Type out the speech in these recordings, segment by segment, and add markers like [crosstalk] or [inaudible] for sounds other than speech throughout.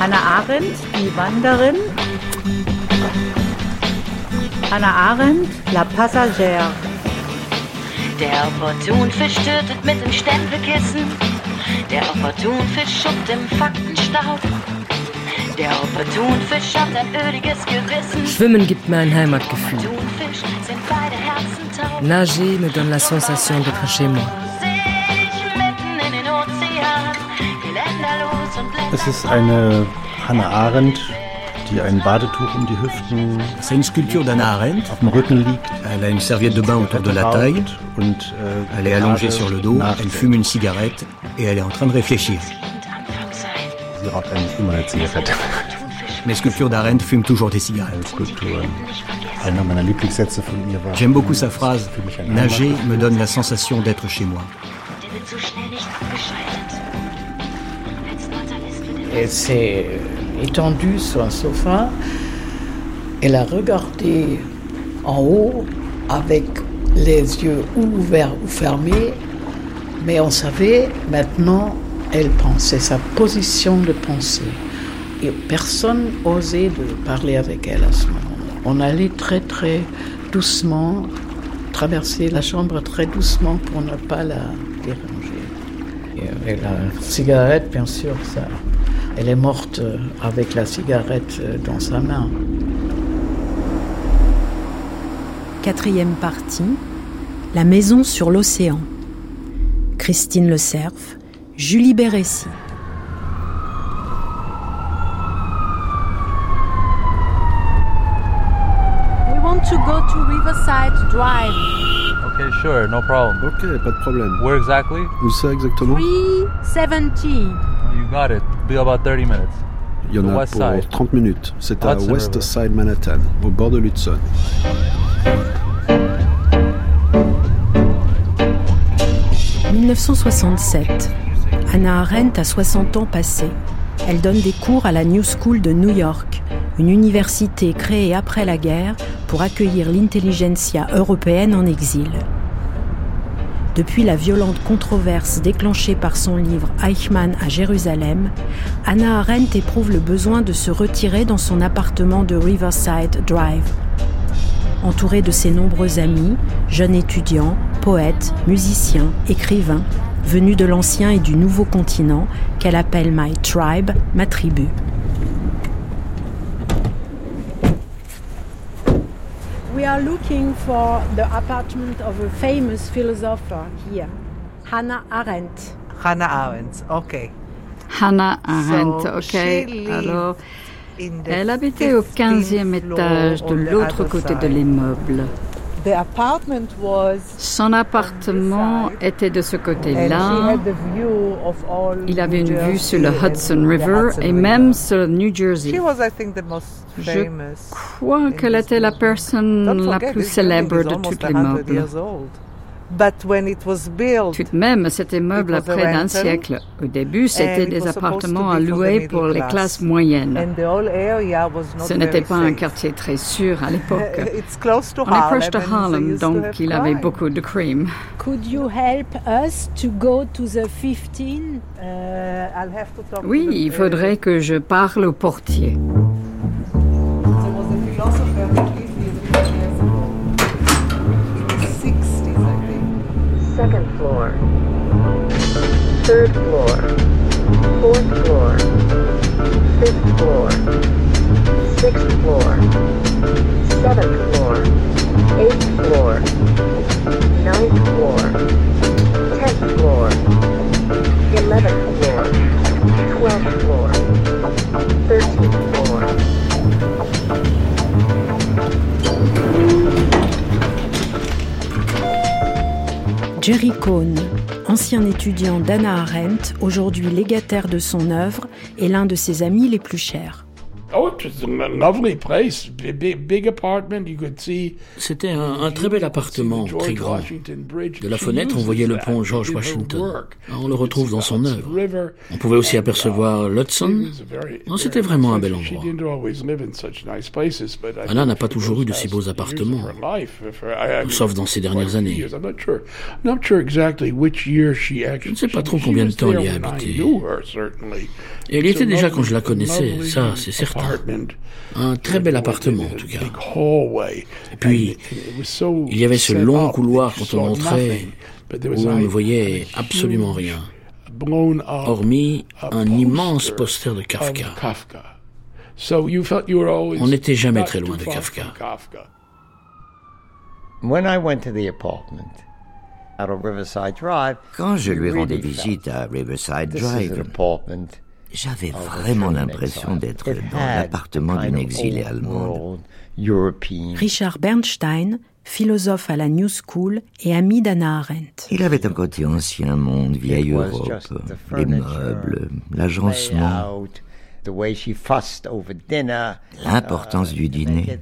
Hannah Arendt, die Wanderin. Hannah Arendt, La Passagère. Der Opportunfisch tötet mit dem Stempelkissen. Der Opportunfisch schuppt im Faktenstaub. Der Opportunfisch hat ein öliges Gewissen. Schwimmen gibt mir ein Heimatgefühl. Nager me donne la sensation d'être chez moi. Es ist eine Hannah Arendt, die ein Badetuch um die Hüften C'est une sculpture d'Anna Arendt? auf dem Rücken liegt. Elle a une serviette de bain autour de la taille. Und, äh, Elle est allongée sur le dos, nachdenkt. elle fume une cigarette et elle est en train de réfléchir. Sie raucht eigentlich immer eine Zigarette. Les sculptures d'Arendt fument toujours des cigarettes. J'aime beaucoup sa phrase Nager me donne la sensation d'être chez moi. Elle s'est étendue sur un sofa. Elle a regardé en haut avec les yeux ouverts ou fermés. Mais on savait maintenant, elle pensait, sa position de pensée. Et personne osait de parler avec elle à ce moment-là. On allait très très doucement, traverser la chambre très doucement pour ne pas la déranger. Et, et la cigarette, bien sûr, ça, elle est morte euh, avec la cigarette euh, dans sa main. Quatrième partie, La maison sur l'océan. Christine Le Cerf, Julie Bérécy. We want to go to Riverside Drive. Okay, sure, no problem. Ok, pas de problème. Where exactly? Où ça exactement? 370. You got it. Be about 30 minutes. Il y en The a West pour Side. 30 minutes. C'est à West River. Side Manhattan, au bord de l'Hudson. « 1967. Anna Arendt a 60 ans passés. Elle donne des cours à la New School de New York, une université créée après la guerre pour accueillir l'intelligentsia européenne en exil. Depuis la violente controverse déclenchée par son livre Eichmann à Jérusalem, Anna Arendt éprouve le besoin de se retirer dans son appartement de Riverside Drive. Entourée de ses nombreux amis, jeunes étudiants, poètes, musiciens, écrivains, venus de l'ancien et du nouveau continent, qu'elle appelle My Tribe, ma tribu. Are looking for the apartment of a famous philosopher here, Hannah Arendt. Hannah Arendt, okay. Hannah Arendt, So ok. she lived Alors, in the elle habitait au 15e 15th étage floor de on the l'autre other côté de l'immeuble. The apartment was Son appartement était de ce côté-là. Il avait une vue sur le Hudson River et même sur le New Jersey. She was, I think, the most Je famous. crois qu'elle était la personne la plus célèbre de almost tout 100 l'immeuble. years old. But when it was built, Tout de même, cet immeuble a près d'un siècle. Au début, c'était it des appartements to à be for the louer pour les class. classes moyennes. and the whole area was not Ce n'était pas un quartier très sûr à [laughs] l'époque. It's close to On est proche de Harlem, donc have il avait beaucoup de crimes. Could you help us to go to the 15? Uh, I'll have to talk to Oui, il faudrait que je parle au portier. Third floor. Fourth floor. Fifth floor. Sixth floor. Seventh floor. Eighth floor. Ninth floor. Tenth floor. Eleventh floor. Twelfth floor. Thirteenth floor. Jerry Cohn, ancien étudiant d'Anna Arendt, aujourd'hui légataire de son œuvre et l'un de ses amis les plus chers. Oh, it was a lovely place. Big, big, big apartment. You could see C'était un, un très bel appartement, très grand. De la fenêtre, on voyait le pont George Washington. On le retrouve dans son œuvre. On pouvait aussi apercevoir l'Hudson. Non, C'était vraiment un bel endroit. Anna n'a pas toujours eu de si beaux appartements, sauf dans ces dernières années. Je ne sais pas trop combien de temps elle y a habité. Et elle y était déjà quand je la connaissais, ça c'est certain. Un très bel appartement en tout cas. Et puis, il y avait ce long couloir quand on entrait où on ne voyait absolument rien, hormis un immense poster de Kafka. On n'était jamais très loin de Kafka. Quand je lui rendais visite à Riverside Drive, j'avais vraiment l'impression d'être dans l'appartement d'une exilée allemande. Richard Bernstein, philosophe à la New School et ami d'Anna Arendt. Il avait un côté ancien monde, vieille Europe, les meubles, l'agencement, l'importance du dîner.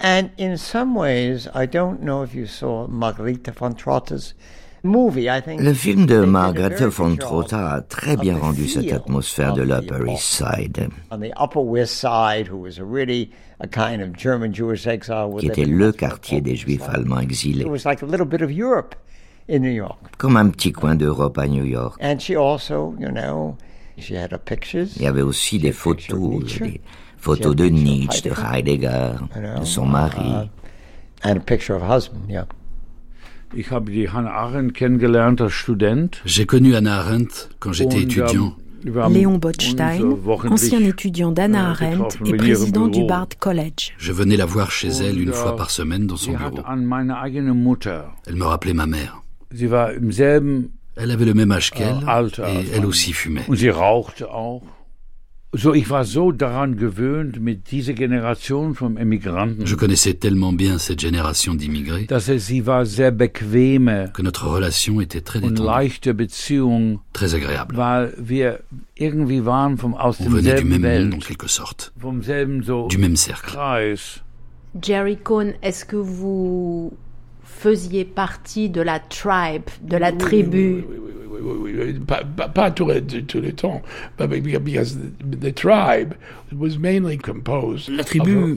And in some ways, I don't know if you saw Margarita von think Le film de Margarethe von Trotter a très bien rendu cette atmosphère de l'Upper East Side, on the Upper West Side, who was a really a kind of German Jewish exile. qui était le quartier des Juifs allemands exilés, It was like a little bit of Europe in New York. comme un petit coin d'Europe à New York. And she also, you know, she had her pictures. Il y avait aussi des photos, des photos de Nietzsche, de Heidegger, de son mari. J'ai connu Hannah Arendt quand j'étais étudiant. Léon Botstein, ancien étudiant d'Anna Arendt et président du Bard College. Je venais la voir chez elle une fois par semaine dans son bureau. Elle me rappelait ma mère. Elle avait le même âge qu'elle et elle aussi fumait. Und sie rauchte auch. So, ich war so daran gewöhnt mit dieser Generation von Emigranten, Je connaissais tellement bien cette génération d'immigrés dass es, sie war sehr bequeme que notre relation était très und détendue, leichte Beziehung, très agréable. weil wir irgendwie waren vom aus On venait du même monde en quelque sorte, vom selben so du même cercle. Kreis. Jerry Cohn, est-ce que vous faisiez partie de la tribe, de la tribu? Oui, oui, oui, pas, pas, pas tout, le, tout le temps, but because the, tribe was mainly composed La of tribu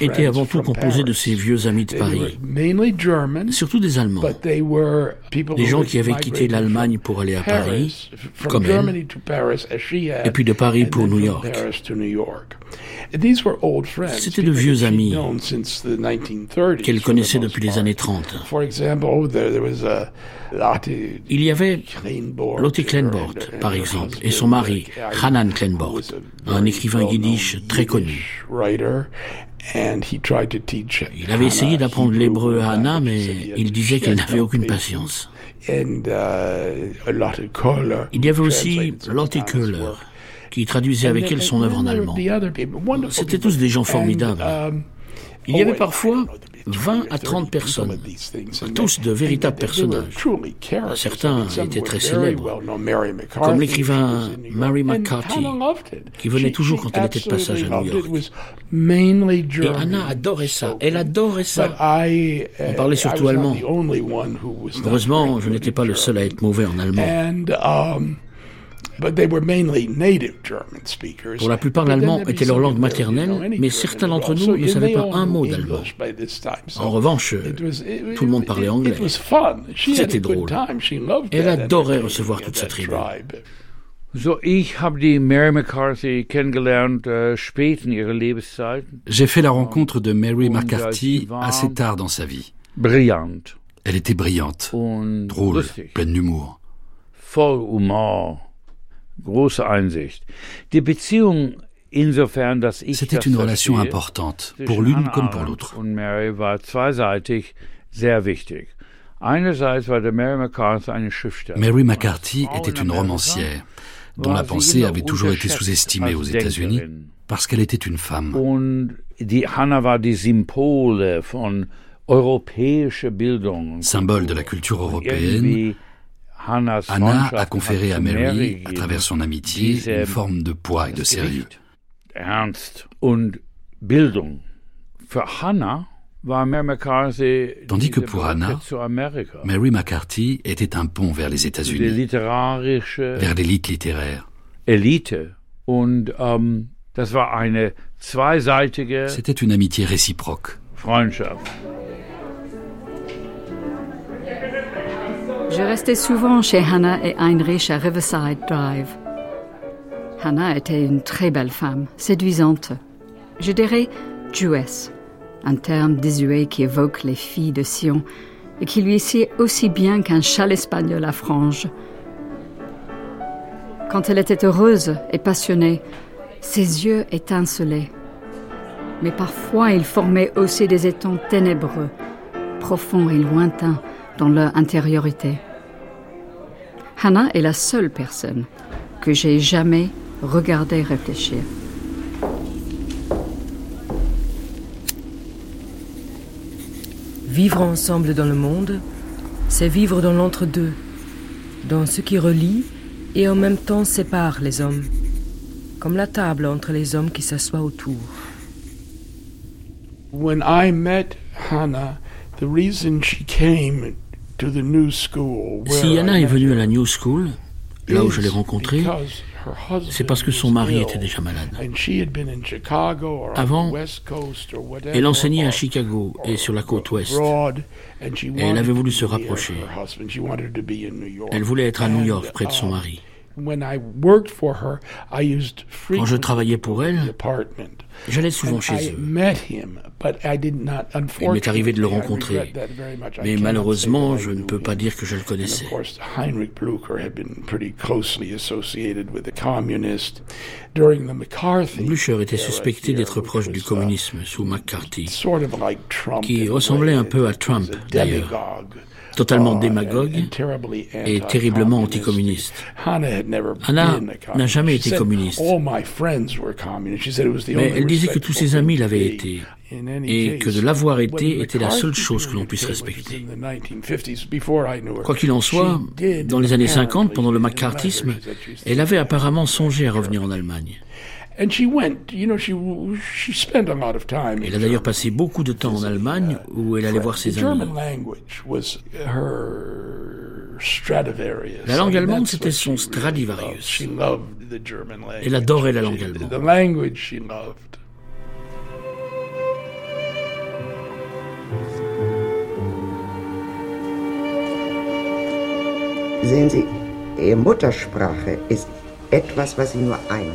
était friends avant tout composée de ses vieux amis de Paris, mainly German, surtout des Allemands, but they were people des who gens had qui avaient quitté l'Allemagne from pour aller à Paris, comme Germany elle, to Paris, as she had, et puis de Paris and pour then New York. Paris to New York. And these were old friends, C'étaient de vieux amis known since the 1930s, qu'elle connaissait depuis les années 30. Il y avait Lotte Kleinbord, par exemple, et son mari, Hanan Kleinbord, un écrivain yiddish très connu. Il avait essayé d'apprendre l'hébreu à Anna, mais il disait qu'elle n'avait aucune patience. Il y avait aussi Lotte Köhler, qui traduisait avec elle son œuvre en allemand. people. tous des gens formidables. Il y avait parfois 20 à 30 personnes, tous de véritables personnages. Certains étaient très célèbres, comme l'écrivain Mary McCarthy, qui venait toujours quand elle était de passage à New York. Et Anna adorait ça, elle adorait ça. On parlait surtout allemand. Heureusement, je n'étais pas le seul à être mauvais en allemand. Pour la plupart, l'allemand était leur some langue maternelle, mais German certains d'entre nous ne savaient pas un mot d'allemand. En revanche, tout le monde parlait it- anglais. C'était drôle. Elle adorait recevoir of toute sa tribu. äh. J'ai fait la rencontre de Mary McCarthy assez tard dans sa vie. Elle était brillante, drôle, pleine d'humour. C'était une relation importante, pour l'une comme pour l'autre. Mary McCarthy était une romancière dont la pensée avait toujours été sous-estimée aux États-Unis parce qu'elle était une femme. Symbole de la culture européenne, Freundschaft a conféré à Mary, à travers son amitié, une forme de poids et de sérieux. Hannah Tandis que pour Hannah, Mary McCarthy était un pont vers les États-Unis, vers l'élite littéraire. Zweiseitige C'était une amitié réciproque. Je restais souvent chez Hannah et Heinrich à Riverside Drive. Hannah était une très belle femme, séduisante. Je dirais Jewess, un terme désuet qui évoque les filles de Sion et qui lui sied aussi bien qu'un châle espagnol à franges. Quand elle était heureuse et passionnée, ses yeux étincelaient. Mais parfois ils formaient aussi des étangs ténébreux, profonds et lointains dans leur intériorité. Hannah est la seule personne que j'ai jamais regardée réfléchir. Vivre ensemble dans le monde, c'est vivre dans l'entre-deux, dans ce qui relie et en même temps sépare les hommes, comme la table entre les hommes qui s'assoient autour. When I met Hannah, the reason she came to the new school, si Hannah est venue à la New School, là où je l'ai rencontrée, c'est parce que son mari était déjà malade. Avant, elle enseignait à Chicago et sur la côte ouest. Et elle avait voulu se rapprocher. Elle voulait être à New York près de son mari. Quand je travaillais pour elle, j'allais souvent chez eux. Il m'est arrivé de le rencontrer, mais malheureusement, je ne peux pas dire que je le connaissais. Blücher était suspecté d'être proche du communisme sous McCarthy, qui ressemblait un peu à Trump d'ailleurs totalement démagogue et terriblement anticommuniste. Hannah n'a jamais été communiste. Mais elle disait que tous ses amis l'avaient été et que de l'avoir été était la seule chose que l'on puisse respecter. Quoi qu'il en soit, dans les années 50, pendant le macartisme, elle avait apparemment songé à revenir en Allemagne. Elle a d'ailleurs passé beaucoup de temps en Allemagne où elle allait voir ses amis. La langue allemande, c'était son Stradivarius. Elle adorait la langue allemande. Sehen Sie, Ihre Muttersprache ist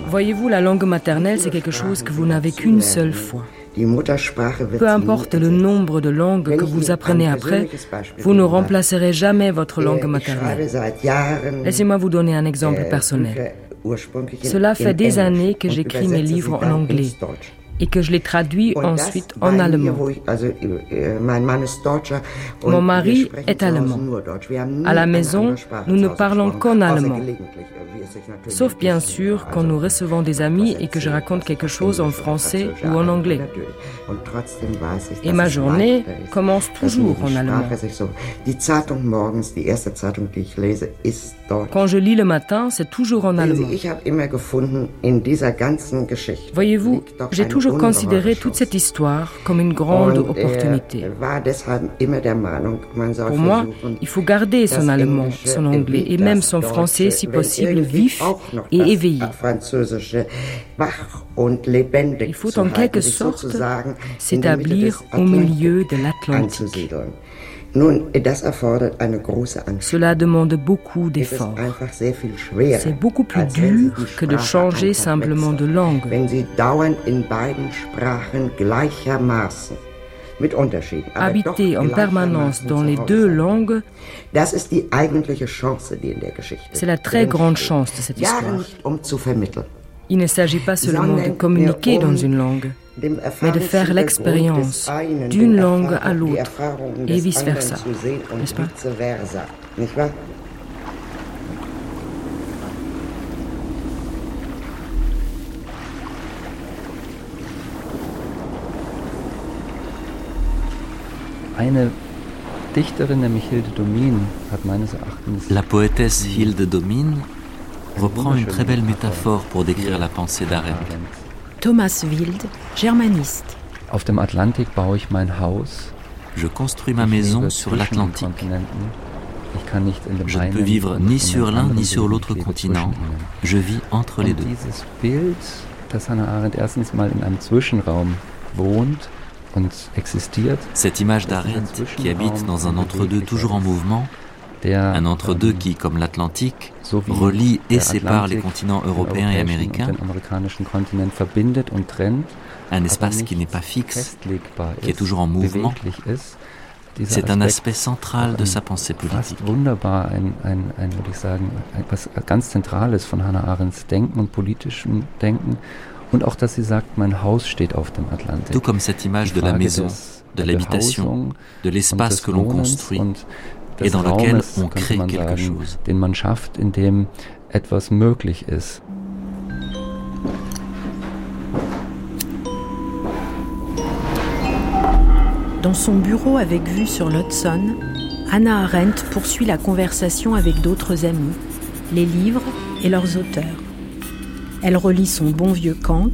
Voyez-vous, la langue maternelle, c'est quelque chose que vous n'avez qu'une seule fois. Peu importe le nombre de langues que vous apprenez après, vous ne remplacerez jamais votre langue maternelle. Laissez-moi vous donner un exemple personnel. Cela fait des années que j'écris mes livres en anglais et que je les traduis ensuite en allemand. Mon mari est allemand. À la maison, nous ne parlons qu'en allemand. Sauf bien sûr quand nous recevons des amis et que je raconte quelque chose en français ou en anglais. Et ma journée commence toujours en allemand. Quand je lis le matin, c'est toujours en allemand. Voyez-vous, j'ai toujours considéré toute cette histoire comme une grande opportunité. Pour moi, il faut garder son allemand, son anglais et même son français si possible vif et éveillé. Il faut en quelque sorte s'établir au milieu de l'Atlantique. Cela demande beaucoup d'efforts. C'est beaucoup plus dur que de changer simplement de langue. Habiter en permanence dans les deux langues, c'est la très grande chance de cette histoire. Il ne s'agit pas seulement de communiquer dans une langue, mais de faire l'expérience d'une langue à l'autre et vice-versa, n'est-ce pas? La poétesse Hilde Domin reprend une très belle métaphore pour décrire la pensée d'Arendt. Thomas Wild, germaniste. Auf dem Atlantik baue ich mein Haus. Je construis ma maison sur l'Atlantique. Je ne peux vivre ni sur l'un ni sur l'autre continent. Je vis entre les deux. Bild, dass Hannah Arendt erstens mal in einem Zwischenraum wohnt und existiert. Cette image d'Arendt qui habite dans un entre-deux toujours en mouvement, un entre-deux qui, comme l'Atlantique, relie et sépare les continents européens et américains, un espace qui n'est pas fixe, qui est toujours en mouvement, c'est un aspect central de sa pensée politique. wunderbar, ein, ein, ein, würde ich sagen, etwas ganz Zentrales von Hannah Arendts Denken und politischem Denken. Und auch, dass sie sagt, mein Haus steht auf dem Atlantik. Tout comme cette image de la maison, de l'habitation, de l'espace que l'on construit et dans lequel on crée quelque chose. Den man schafft, in dem etwas möglich ist. Dans son bureau avec vue sur l'Hudson, Anna Arendt poursuit la conversation avec d'autres amis, les livres et leurs auteurs. Elle relit son bon vieux Kant,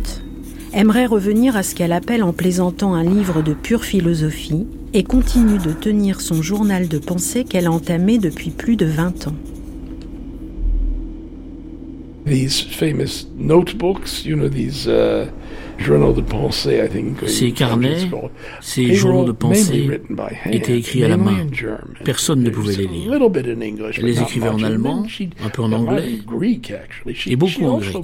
aimerait revenir à ce qu'elle appelle en plaisantant un livre de pure philosophie et continue de tenir son journal de pensée qu'elle a entamé depuis plus de 20 ans. These famous notebooks, you know, these uh, ces carnets, ces journaux de pensée étaient écrits à la main. Personne ne pouvait les lire. Elle les écrivait en allemand, un peu en anglais, et beaucoup en grec.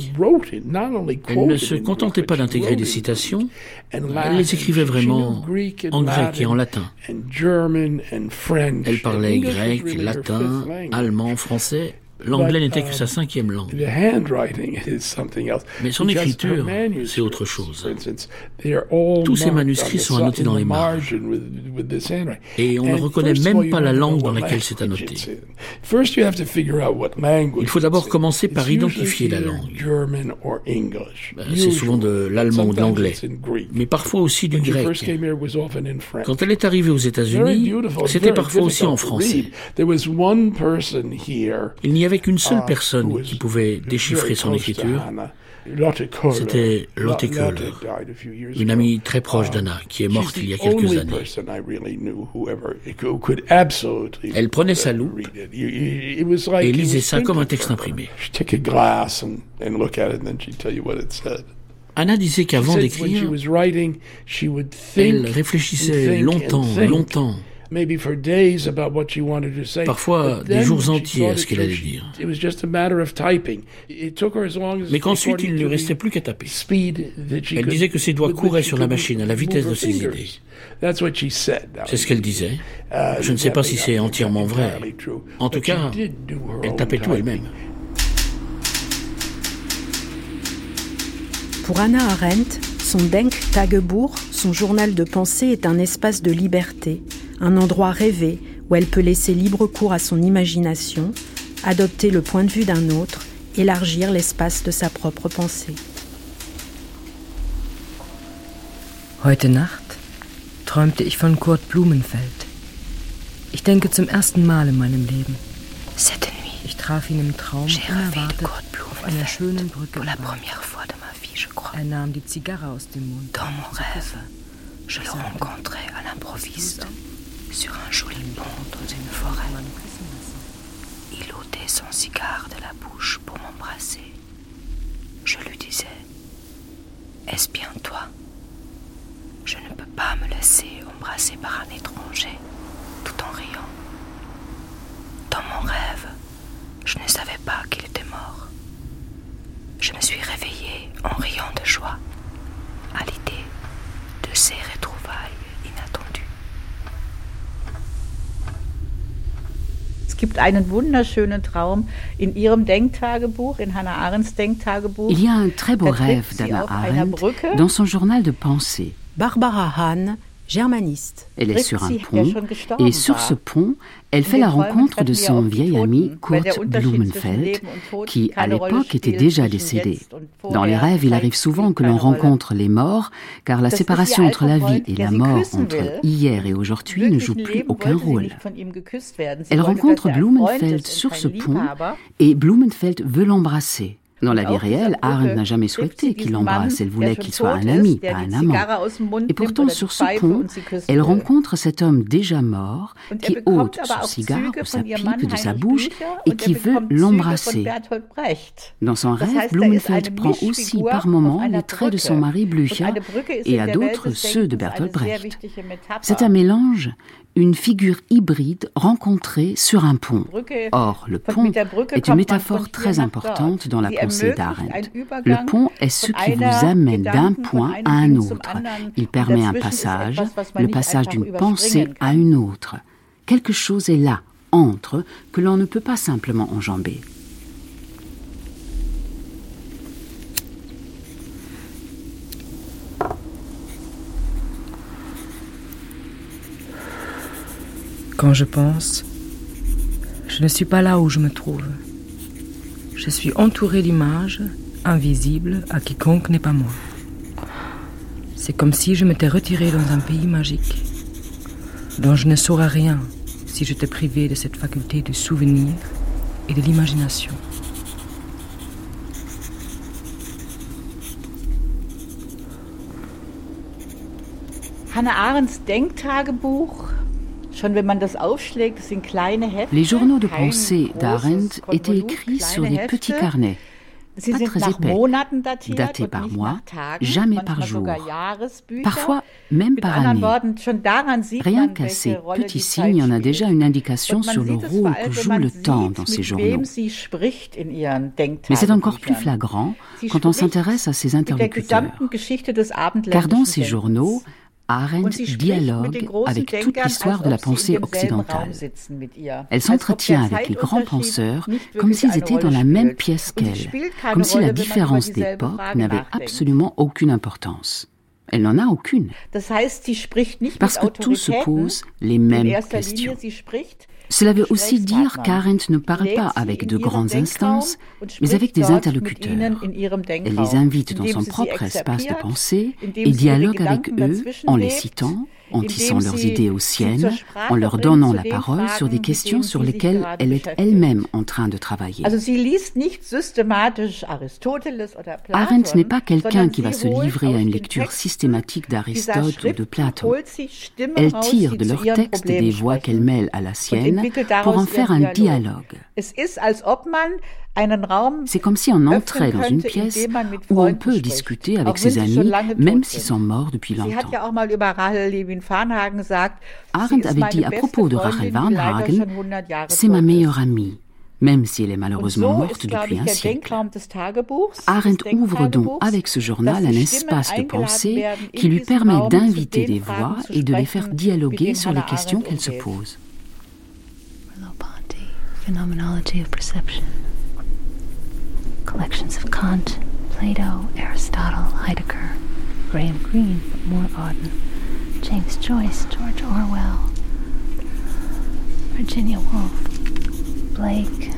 Elle ne se contentait pas d'intégrer des citations, elle les écrivait vraiment en grec et en latin. Elle parlait grec, latin, allemand, français L'anglais n'était que sa cinquième langue. Mais son écriture, c'est autre chose. Tous ces manuscrits sont annotés dans les marges. Et on ne reconnaît même pas la langue dans laquelle c'est annoté. Il faut d'abord commencer par identifier la langue. Ben, c'est souvent de l'allemand ou de l'anglais, mais parfois aussi du grec. Quand elle est arrivée aux États-Unis, c'était parfois aussi en français. Il n'y avait qu'une seule personne qui pouvait déchiffrer son écriture. C'était Lotte Kohler, une amie très proche d'Anna qui est morte il y a quelques années. Elle prenait sa loupe et lisait ça comme un texte imprimé. Anna disait qu'avant d'écrire, elle réfléchissait longtemps, longtemps Parfois des jours entiers à ce qu'elle allait dire. Mais qu'ensuite il ne lui restait plus qu'à taper. Elle disait que ses doigts couraient sur la machine à la vitesse de ses idées. C'est ce qu'elle disait. Uh, Je ne sais pas si c'est entièrement vrai. En tout cas, elle tapait tout elle-même. Pour Anna Arendt, son Denk Tagebuch, son journal de pensée, est un espace de liberté, un endroit rêvé où elle peut laisser libre cours à son imagination, adopter le point de vue d'un autre, élargir l'espace de sa propre pensée. Heute Nacht träumte ich von Kurt Blumenfeld. Ich denke zum ersten Mal in meinem Leben. Cette nuit, ich traf ihn im Traum unerwartet auf einer schönen Brücke. Pour la première fois de ma vie, je crois. Er nahm die Zigarre aus dem Mund. Dans mon rêve, je le rencontrais à l'improviste. Sur un joli pont dans une forêt. Il ôtait son cigare de la bouche pour m'embrasser. Je lui disais Est-ce bien toi? Je ne peux pas me laisser embrasser par un étranger, tout en riant. Dans mon rêve, je ne savais pas qu'il était mort. Je me suis réveillée en riant de joie à l'idée de ces retrouvailles gibt einen wunderschönen Traum in ihrem Denktagebuch, in Hannah Arendts Denktagebuch. Il y a un très beau rêve d'Anna Arendt dans son journal de pensée. Barbara Hahn germaniste. Elle est sur un pont et sur ce pont, elle fait la rencontre de son vieil ami Kurt Blumenfeld, qui à l'époque était déjà décédé. Dans les rêves, il arrive souvent que l'on rencontre les morts, car la séparation entre la vie et la mort, entre hier et aujourd'hui, ne joue plus aucun rôle. Elle rencontre Blumenfeld sur ce pont et Blumenfeld veut l'embrasser. Dans la vie réelle, Arendt n'a jamais souhaité qu'il l'embrasse. Elle voulait qu'il soit un ami, pas un amant. Et pourtant, sur ce pont, elle rencontre cet homme déjà mort qui ôte son cigare ou sa pipe de sa bouche et qui veut l'embrasser. Dans son rêve, Blumenfeld prend aussi par moments les traits de son mari Blücher et à d'autres ceux de Bertolt Brecht. C'est un mélange une figure hybride rencontrée sur un pont. Or, le pont est une métaphore très importante dans la pensée d'Arendt. Le pont est ce qui vous amène d'un point à un autre. Il permet un passage, le passage d'une pensée à une autre. Quelque chose est là, entre, que l'on ne peut pas simplement enjamber. Quand je pense, je ne suis pas là où je me trouve. Je suis entouré d'images invisibles à quiconque n'est pas moi. C'est comme si je m'étais retiré dans un pays magique, dont je ne saurais rien si j'étais privé de cette faculté du souvenir et de l'imagination. Hannah Arendts Denktagebuch Les journaux de pensée d'Arendt étaient écrits sur des petits carnets, pas très épais, datés par mois, jamais par jour, parfois même par année. Rien qu'à ces petits signes, on a déjà une indication sur le rôle que joue le temps dans ces journaux. Mais c'est encore plus flagrant quand on s'intéresse à ses interlocuteurs. Car dans ces journaux, Arendt dialogue avec toute l'histoire de la pensée occidentale. Elle s'entretient avec les grands penseurs comme s'ils étaient dans la même pièce qu'elle, comme si la différence d'époque n'avait absolument aucune importance. Elle n'en a aucune. Parce que tout se pose les mêmes questions. Cela veut aussi dire qu'Arendt ne parle pas avec de grandes instances, mais avec des interlocuteurs. Elle les invite dans son propre espace de pensée et dialogue avec eux en les citant, en tissant leurs idées aux siennes, en leur donnant la parole sur des questions sur lesquelles elle est elle-même en train de travailler. Arendt n'est pas quelqu'un qui va se livrer à une lecture systématique d'Aristote ou de Platon. Elle tire de leurs textes des voix qu'elle mêle à la sienne pour en faire un dialogue. C'est comme si on entrait dans une pièce où on peut discuter avec ses amis, même s'ils sont morts depuis longtemps. Arendt avait dit à propos de Rachel Warnhagen, c'est ma meilleure amie même si elle est malheureusement morte depuis un siècle. Arendt ouvre donc avec ce journal un espace de pensée qui lui permet d'inviter des voix et de les faire dialoguer sur les questions qu'elles se posent. Collections of Kant, Plato, Aristotle, Heidegger, Graham Greene, more Auden, James Joyce, George Orwell, Virginia Woolf, Blake,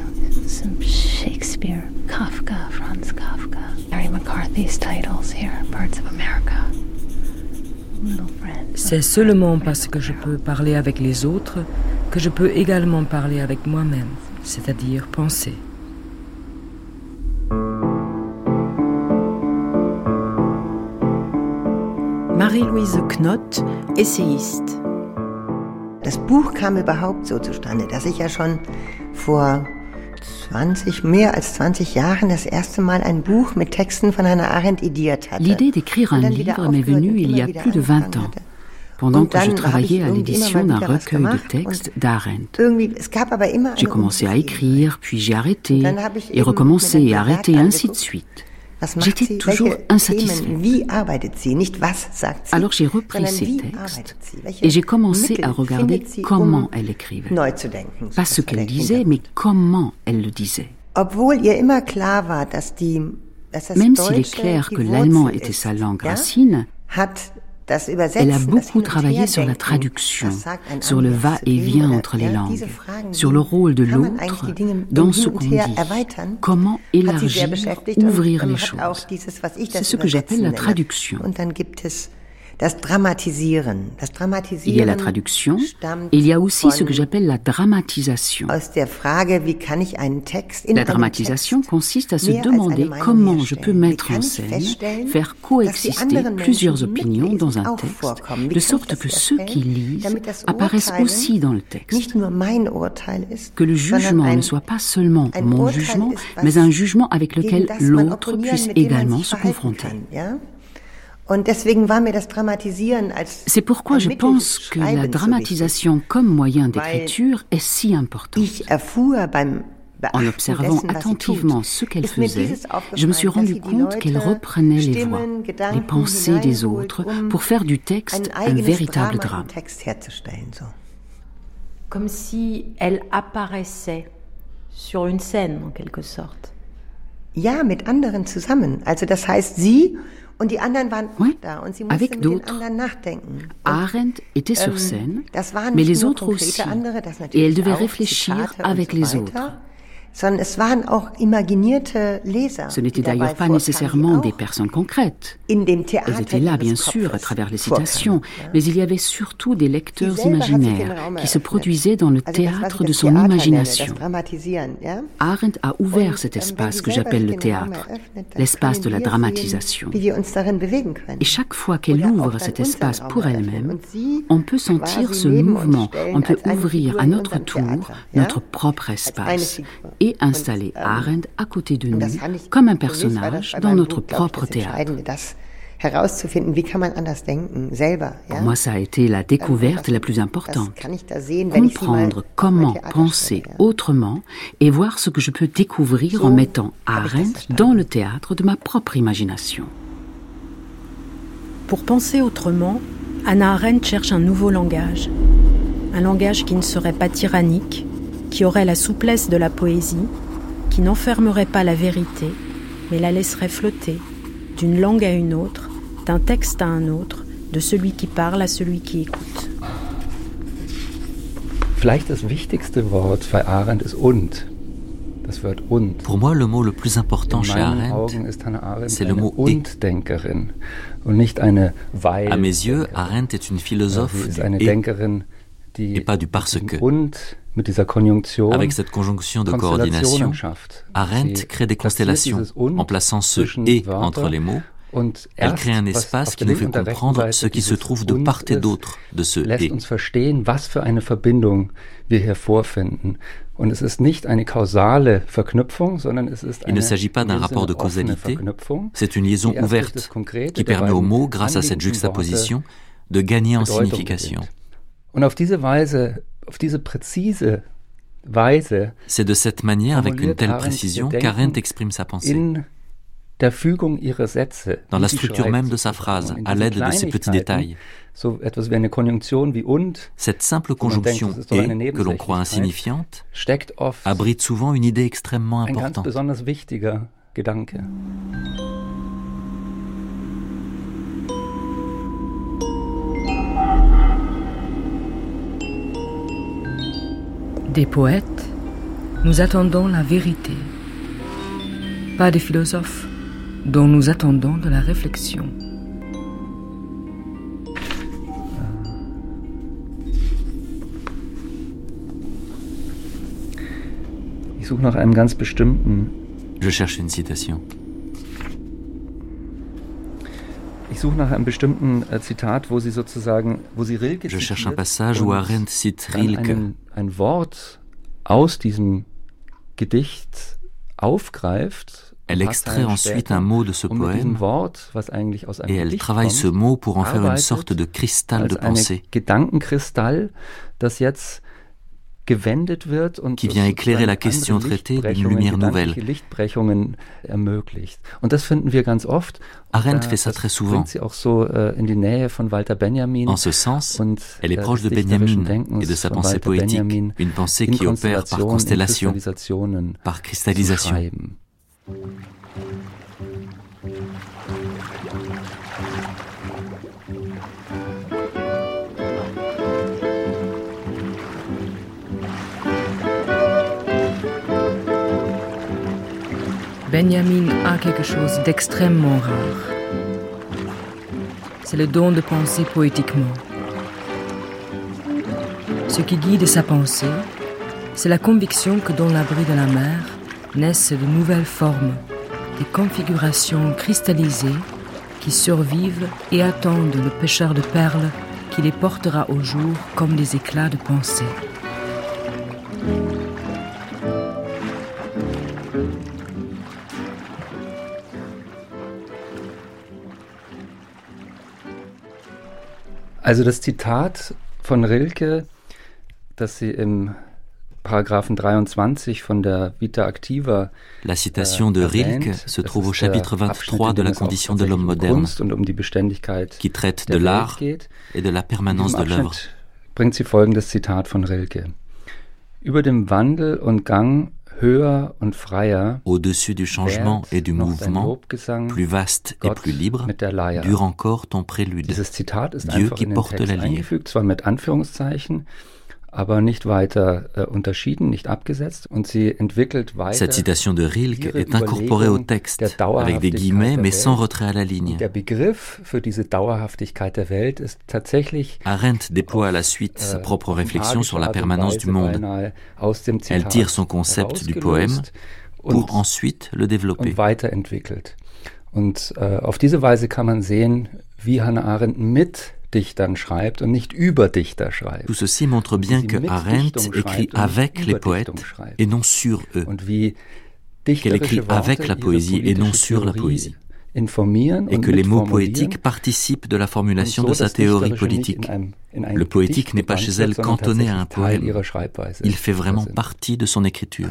some Shakespeare, Kafka, Franz Kafka, Mary McCarthy's titles here, Birds of America. C'est seulement parce que je peux parler avec les autres que je peux également parler avec moi-même, c'est-à-dire penser. Marie-Louise Knott, essayiste. Das Buch kam überhaupt so zustande, dass ich ja schon vor 20, mehr als 20 Jahren das erste Mal ein Buch mit Texten von Hannah Arendt idiert hatte. L'idée d'écrire un livre m'est venue il y a plus de 20 ans. pendant que je travaillais à l'édition d'un recueil de textes d'Arendt. J'ai commencé à écrire, puis j'ai arrêté, et recommencé et arrêté, ainsi de suite. J'étais toujours insatisfait. Alors j'ai repris ces textes et j'ai commencé à regarder comment elle écrivait. Pas ce qu'elle disait, mais comment elle le disait. Même s'il est clair que l'allemand était sa langue racine, elle a beaucoup travaillé sur la traduction, sur le va-et-vient entre les langues, sur le rôle de l'autre dans ce qu'on dit, comment élargir, ouvrir les choses. C'est ce que j'appelle la traduction. Il y a la traduction et il y a aussi ce que j'appelle la dramatisation. La dramatisation consiste à se demander comment je peux mettre en scène, faire coexister plusieurs opinions dans un texte, de sorte que ceux qui lisent apparaissent aussi dans le texte. Que le jugement ne soit pas seulement mon jugement, mais un jugement avec lequel l'autre puisse également se confronter. C'est pourquoi je pense que la dramatisation comme moyen d'écriture est si importante. En observant attentivement ce qu'elle faisait, je me suis rendu compte qu'elle reprenait les voix, les pensées des autres pour faire du texte un véritable drame. Comme si elle apparaissait sur une scène en quelque sorte. Ja, mit anderen zusammen. Also das heißt, sie und die anderen waren oui, da und sie mussten avec mit den anderen nachdenken. Arendt était sur ähm, scène, mais les autres aussi. Et elle devait réfléchir avec les autres. Ce n'était d'ailleurs pas nécessairement des personnes concrètes. Elles étaient là, bien sûr, à travers les citations, mais il y avait surtout des lecteurs imaginaires qui se produisaient dans le théâtre de son imagination. Arendt a ouvert cet espace que j'appelle le théâtre, l'espace de la dramatisation. Et chaque fois qu'elle ouvre cet espace pour elle-même, on peut sentir ce mouvement, on peut ouvrir à notre tour notre propre espace et installer Arendt à côté de nous comme un personnage dans notre propre théâtre. Pour moi, ça a été la découverte la plus importante. Comprendre comment penser autrement et voir ce que je peux découvrir en mettant Arendt dans le théâtre de ma propre imagination. Pour penser autrement, Anna Arendt cherche un nouveau langage. Un langage qui ne serait pas tyrannique, qui aurait la souplesse de la poésie, qui n'enfermerait pas la vérité, mais la laisserait flotter d'une langue à une autre, d'un texte à un autre, de celui qui parle à celui qui écoute. Pour moi, le mot le plus important chez Arendt, c'est le mot et. À mes yeux, Arendt est une philosophe et, et pas du parce que. Avec cette conjonction de coordination, Arendt crée des constellations en plaçant ce et entre les mots. Elle crée un espace qui nous fait comprendre ce qui se trouve de part et d'autre de ce et. Il ne s'agit pas d'un rapport de causalité, c'est une liaison ouverte qui permet aux mots, grâce à cette juxtaposition, de gagner en signification. C'est de cette manière, avec une telle précision, qu'Arendt exprime sa pensée. Dans la structure même de sa phrase, à l'aide de ces petits détails. Cette simple conjonction et, que l'on croit insignifiante, abrite souvent une idée extrêmement importante. Des poètes, nous attendons la vérité, pas des philosophes dont nous attendons de la réflexion. Je cherche une citation. Je cherche un passage où Arendt cite Rilke. Ein Wort aus diesem Gedicht aufgreift. Elle extrait ensuite un mot de ce poème et elle travaille ce mot pour en faire une sorte de cristal de pensée qui vient éclairer la question traitée d'une lumière nouvelle. Arendt fait ça très souvent. En ce sens, elle est proche de Benjamin et de sa pensée poétique, une pensée qui opère par constellation, par cristallisation. Benjamin a quelque chose d'extrêmement rare. c'est le don de penser poétiquement. Ce qui guide sa pensée, c'est la conviction que dans l'abri de la mer naissent de nouvelles formes, des configurations cristallisées qui survivent et attendent le pêcheur de perles qui les portera au jour comme des éclats de pensée. Also das Zitat von Rilke, das Sie im Paragraphen 23 von der Vita Activa La citation de Rilke se trouve au chapitre 23 de la condition de l'homme moderne, qui traite de l'art et de la permanence de l'œuvre. bringt sie folgendes Zitat von Rilke. Über dem Wandel und Gang Au-dessus du changement et du mouvement, plus vaste et plus libre, dure encore ton prélude. Dieu qui porte la lyre. Aber nicht weiter äh, unterschieden, nicht abgesetzt und sie entwickelt weiter Cette citation de Rilke est incorporée au texte avec des guillemets mais sans retrait à la ligne. Der Begriff für diese Dauerhaftigkeit der Welt ist tatsächlich Arendt déploie à la suite sa äh, propre réflexion sur la permanence du monde. Elle tire son concept du poème pour ensuite le développer. Und weiterentwickelt. Und äh, auf diese Weise kann man sehen, wie Hannah Arendt mit Dichtern schreibt und nicht über Dichter schreibt. Tout ceci montre bien que Arendt écrit avec les poètes et non sur eux. Qu'elle écrit avec la poésie et non sur la poésie. Et que les mots poétiques participent de la formulation de sa théorie politique. Le poétique n'est pas chez elle cantonné à un poème. Il fait vraiment partie de son écriture.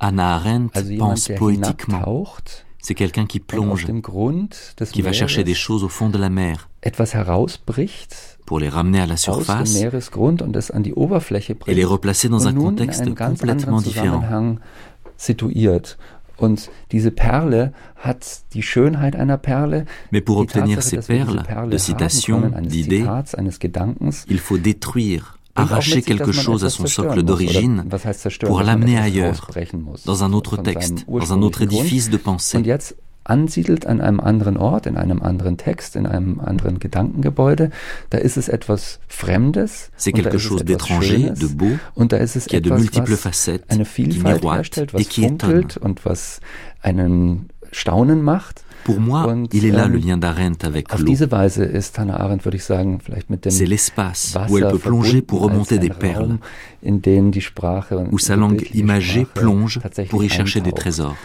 Anna Arendt pense poétiquement. C'est quelqu'un qui plonge, qui va chercher des choses au fond de la mer. pour les ramener à la surface et les replacer dans un contexte complètement différent. Mais pour obtenir ces perles de citations, d'idées, il faut détruire arracher quelque chose à son socle d'origine pour l'amener ailleurs, dans un autre texte, dans un autre édifice de pensée. ansiedelt an einem anderen Ort, in einem anderen Text, in einem anderen Gedankengebäude, da ist es etwas Fremdes. C'est quelque chose d'étranger, de beau, und da ist es qui a de multiples facettes, eine Vielfalt herstellt, was funkelt und was einen Staunen macht. Pour moi, il est là le lien d'Arendt avec l'eau. C'est l'espace où elle peut plonger pour remonter des perles, où sa langue imagée plonge pour y chercher des trésors.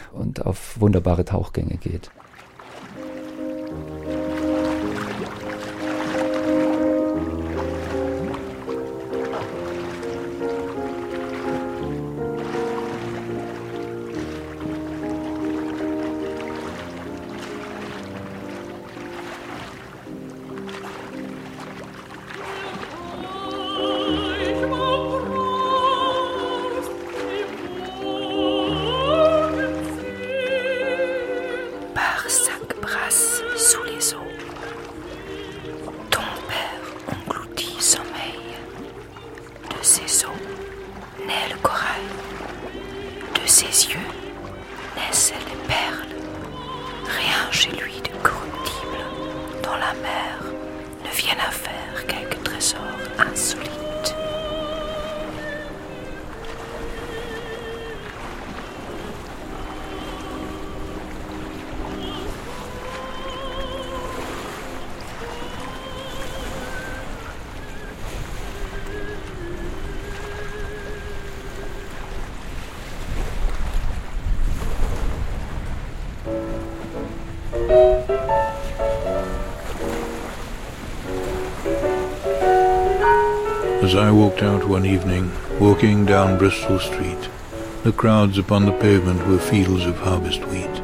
Crowds upon the pavement were fields of harvest wheat,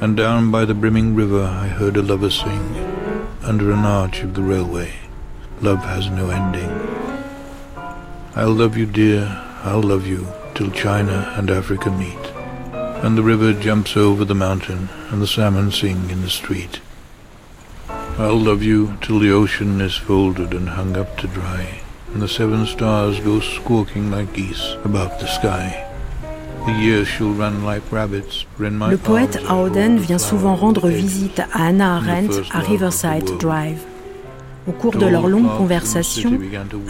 and down by the brimming river I heard a lover sing, under an arch of the railway, love has no ending. I'll love you, dear, I'll love you, till China and Africa meet, and the river jumps over the mountain, and the salmon sing in the street. I'll love you till the ocean is folded and hung up to dry, and the seven stars go squawking like geese about the sky. Le poète Auden vient souvent rendre visite à Anna Arendt à Riverside Drive. Au cours de leur longue conversation,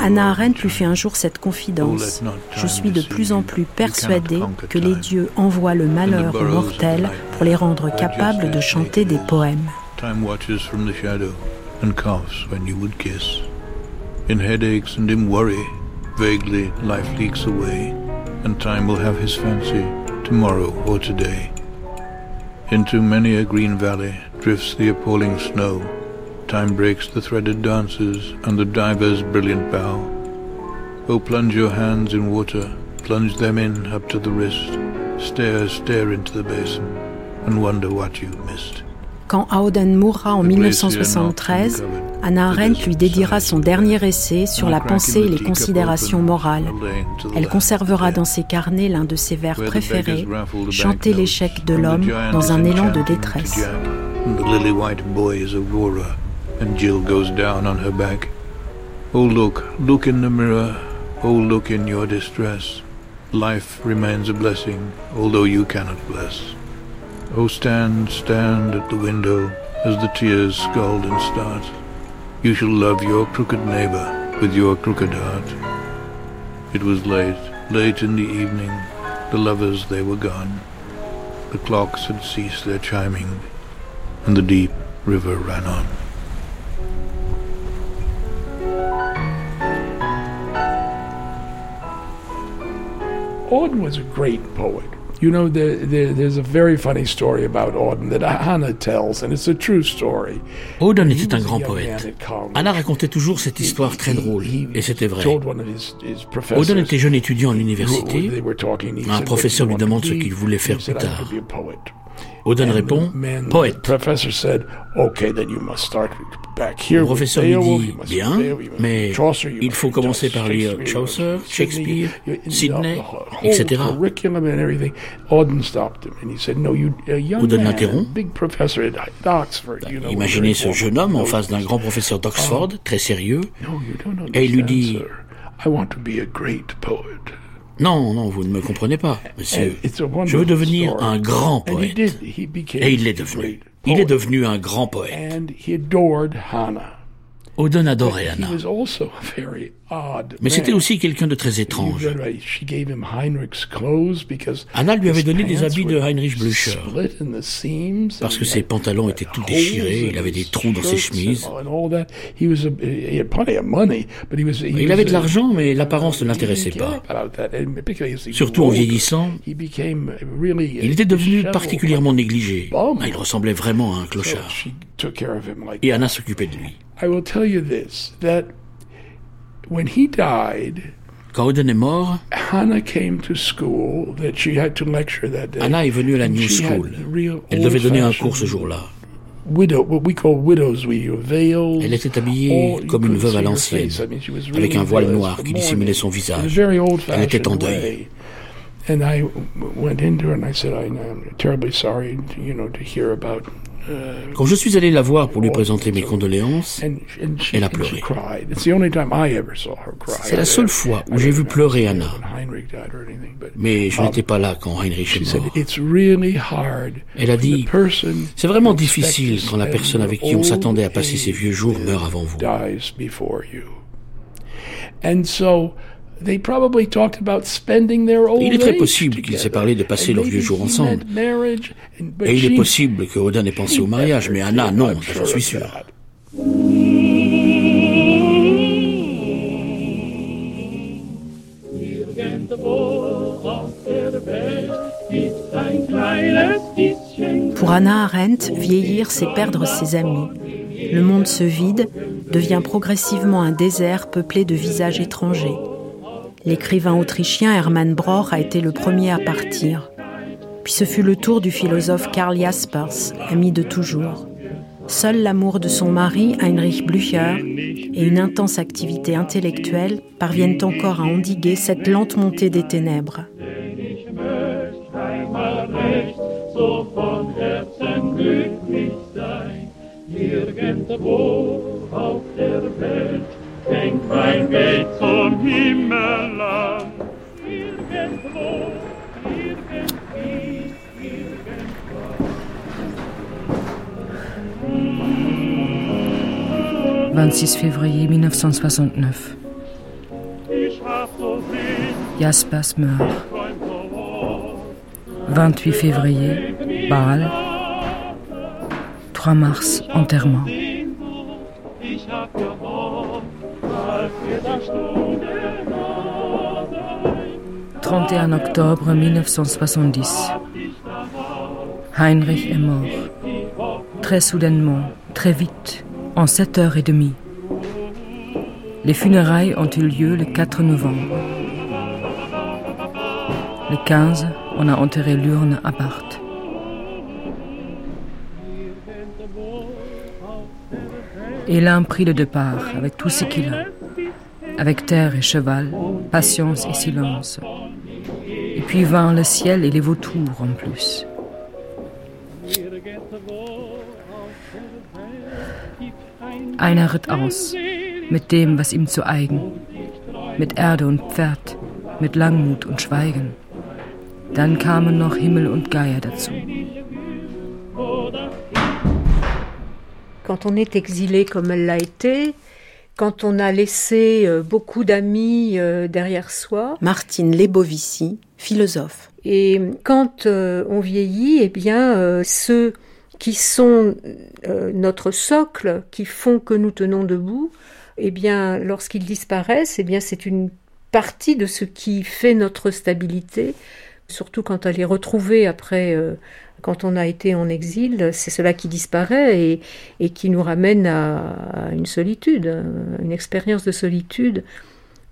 Anna Arendt lui fait un jour cette confidence. Je suis de plus en plus persuadée que les dieux envoient le malheur aux mortels pour les rendre capables de chanter des poèmes. In headaches and in worry, vaguely life leaks away, and time will have his fancy tomorrow or today. Into many a green valley drifts the appalling snow. Time breaks the threaded dances and the diver's brilliant bow. Oh, plunge your hands in water, plunge them in up to the wrist. Stare, stare into the basin, and wonder what you've missed. Quand Auden mourra en 1973, Anna Arendt lui dédiera son dernier essai sur la pensée et les considérations morales. Elle conservera dans ses carnets l'un de ses vers préférés, chanter l'échec de l'homme dans un élan de détresse. Oh look, look in the mirror, oh look in your distress. Life remains a blessing, although you cannot bless. Oh, stand, stand at the window as the tears scald and start. You shall love your crooked neighbor with your crooked heart. It was late, late in the evening. The lovers, they were gone. The clocks had ceased their chiming, and the deep river ran on. Auden was a great poet. You know, there, there, there's a very funny story about Auden that Hannah tells, and it's a true story. Auden était un grand poète. Anna racontait toujours cette histoire très drôle, et c'était vrai. Auden était jeune étudiant à l'université. Un professeur lui demande ce qu'il voulait faire plus tard. Auden répond poète. Le professeur lui dit bien, mais il faut commencer par lire Chaucer, Shakespeare, Sidney, etc. Auden l'interrompt. Imaginez ce jeune homme en face d'un grand professeur d'Oxford, très sérieux, et il lui dit non, non, vous ne me comprenez pas, monsieur. Je veux devenir un grand poète. Et il l'est devenu. Il est devenu un grand poète. Auden adorait Anna. Mais c'était aussi quelqu'un de très étrange. Anna lui avait donné des habits de Heinrich Blücher, parce que ses pantalons étaient tout déchirés, il avait des trous dans ses chemises. Il avait de l'argent, mais l'apparence ne l'intéressait pas. Surtout en vieillissant, il était devenu particulièrement négligé. Il ressemblait vraiment à un clochard. Et Anna s'occupait de lui. I will tell you this that when he died, quand Auden est mort, Hannah came to school that she had to lecture that day. Anna est venue à la New School. Elle devait donner un cours ce jour-là. Widow, what we call widows, we veils, Elle était habillée comme une veuve à l'ancienne, avec un voile noir qui dissimulait son visage. Elle était en deuil. And I went into her and I said, I'm terribly sorry, you know, to hear about quand je suis allé la voir pour lui présenter mes condoléances, elle a pleuré. C'est la seule fois où j'ai vu pleurer Anna. Mais je n'étais pas là quand Heinrich est mort. Elle a dit, c'est vraiment difficile quand la personne avec qui on s'attendait à passer ses vieux jours meurt avant vous. Il est très possible qu'ils aient parlé de passer leurs vieux jours ensemble. Et il est possible que Odin ait pensé au mariage, mais Anna, non, j'en suis sûr. Pour Anna Arendt, vieillir, c'est perdre ses amis. Le monde se vide, devient progressivement un désert peuplé de visages étrangers. L'écrivain autrichien Hermann Broch a été le premier à partir. Puis ce fut le tour du philosophe Karl Jaspers, ami de toujours. Seul l'amour de son mari, Heinrich Blücher, et une intense activité intellectuelle parviennent encore à endiguer cette lente montée des ténèbres. Denk mein Weg zum Himmel an, irgendwo, irgendwie, irgendwann. 26 février 1969. Jaspers meurt. 28 février, Bâle. 3 mars, enterrement. 31 octobre 1970. Heinrich est mort. Très soudainement, très vite, en 7 heures et demie. Les funérailles ont eu lieu le 4 novembre. Le 15, on a enterré l'urne à Barthes. Et l'un prit le départ avec tout ce qu'il a, avec terre et cheval, patience et silence. Puis vint le ciel et les vautours en plus. Einer ritt aus, mit dem, was ihm zu eigen, mit Erde und Pferd, mit Langmut und Schweigen. Dann kamen noch Himmel und Geier dazu. Quand on est exilé comme elle l'a été, quand on a laissé euh, beaucoup d'amis euh, derrière soi. Martine Lebovici, philosophe. Et quand euh, on vieillit, eh bien, ceux qui sont notre socle, qui font que nous tenons debout, eh bien, lorsqu'ils disparaissent, eh bien, c'est une partie de ce qui fait notre stabilité, surtout quand elle est retrouvée après quand on a été en exil, c'est cela qui disparaît et, qui nous ramène à, une solitude, une expérience de solitude.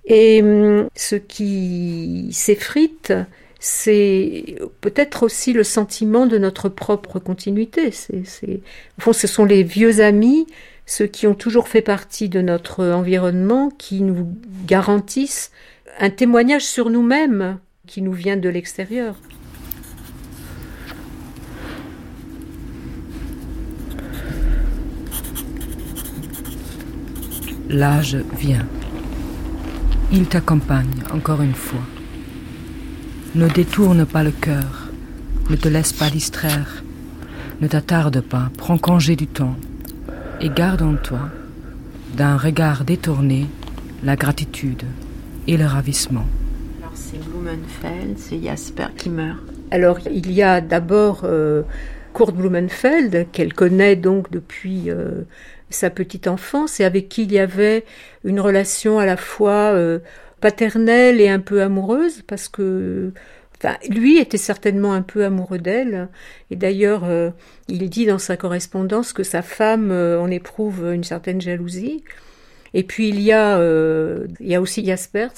Et hum, ce qui s'effrite, c'est peut-être aussi le sentiment de notre propre continuité. C'est, Au fond, ce sont les vieux amis, ceux qui ont toujours fait partie de notre environnement, qui nous garantissent un témoignage sur nous-mêmes qui nous vient de l'extérieur. L'âge vient. Il t'accompagne encore une fois. Ne détourne pas le cœur, ne te laisse pas distraire, ne t'attarde pas, prends congé du temps et garde en toi, d'un regard détourné, la gratitude et le ravissement. Alors c'est Blumenfeld, c'est Jasper qui meurt. Alors il y a d'abord euh, Kurt Blumenfeld, qu'elle connaît donc depuis euh, sa petite enfance et avec qui il y avait une relation à la fois euh, paternelle et un peu amoureuse parce que enfin, lui était certainement un peu amoureux d'elle. Et d'ailleurs euh, il dit dans sa correspondance que sa femme euh, en éprouve une certaine jalousie. Et puis il y a il y a aussi Jaspers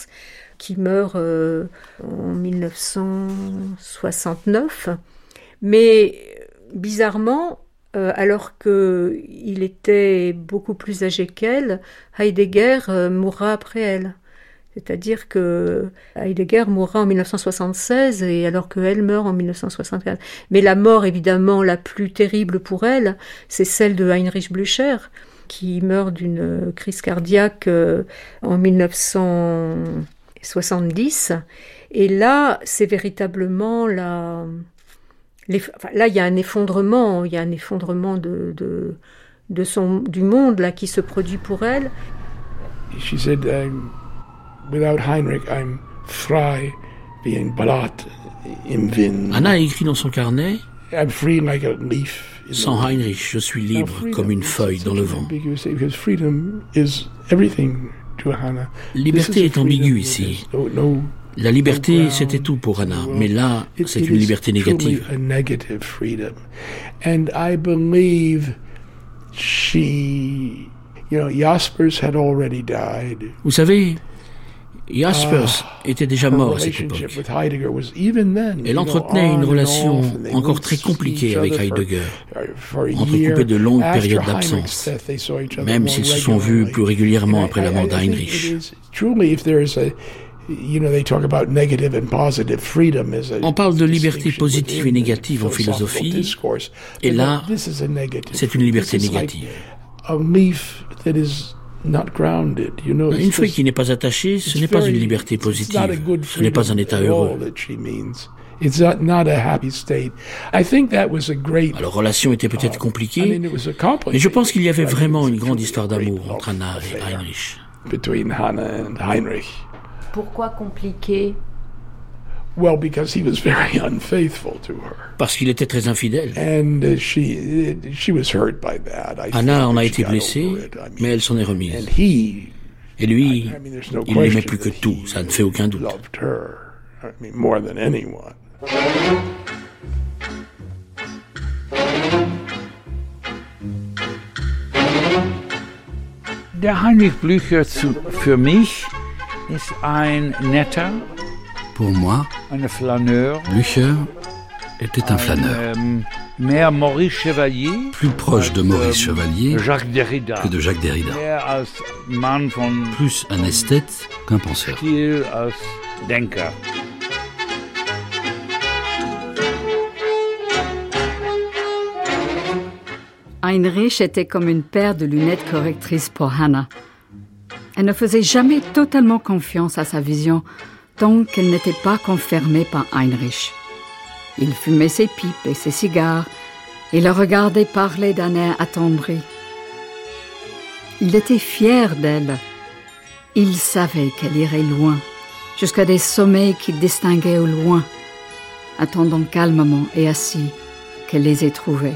qui meurt en 1969 mais bizarrement euh, alors qu'il était beaucoup plus âgé qu'elle, Heidegger euh, mourra après elle. C'est-à-dire que Heidegger mourra en 1976 et alors qu'elle meurt en 1964. Mais la mort évidemment la plus terrible pour elle, c'est celle de Heinrich Blücher, qui meurt d'une crise cardiaque euh, en 1970. Et là, c'est véritablement la, là, il y a un effondrement, il y a un effondrement de, de, de son, du monde là qui se produit pour elle. She said, without Heinrich, I'm frei wie ein Blatt im Wind. Anna a écrit dans son carnet. I'm free like a leaf. Sans Heinrich, je suis libre comme une feuille dans le vent. Liberté est ambiguë ici. La liberté, c'était tout pour Anna, mais là, c'est une liberté négative. Vous savez, Jaspers ah, était déjà mort à cette époque. Elle entretenait une relation encore très compliquée avec Heidegger, entrecoupée de longues périodes d'absence, même s'ils se sont vus plus régulièrement après la mort d'Heinrich. On parle de liberté positive et négative en philosophie, et là, c'est une liberté négative. Une feuille qui n'est pas attachée, ce n'est pas une liberté positive, ce n'est pas un état heureux. Leur relation était peut-être uh, compliquée, mais je pense qu'il y avait vraiment une grande histoire d'amour entre Anna et Heinrich. Pourquoi compliquée Well, because he was very [laughs] unfaithful to her. Parce qu'il était très infidèle. And she, she was hurt by that. I Anna en a été blessée, mais elle s'en est remise. And he, Et lui, I mean, no il l'aimait plus que tout, ça ne fait aucun doute. Loved her, I mean, more than anyone. Der Heinrich Blücher zu, für mich ist ein netter, Pour moi, Blücher était un flâneur. Plus proche de Maurice Chevalier que de Jacques Derrida. Plus un esthète qu'un penseur. Heinrich était comme une paire de lunettes correctrices pour Hannah. Elle ne faisait jamais totalement confiance à sa vision tant qu'elle n'était pas confirmée par Heinrich. Il fumait ses pipes et ses cigares et la regardait parler d'un air attendri. Il était fier d'elle. Il savait qu'elle irait loin, jusqu'à des sommets qu'il distinguait au loin, attendant calmement et assis qu'elle les ait trouvés.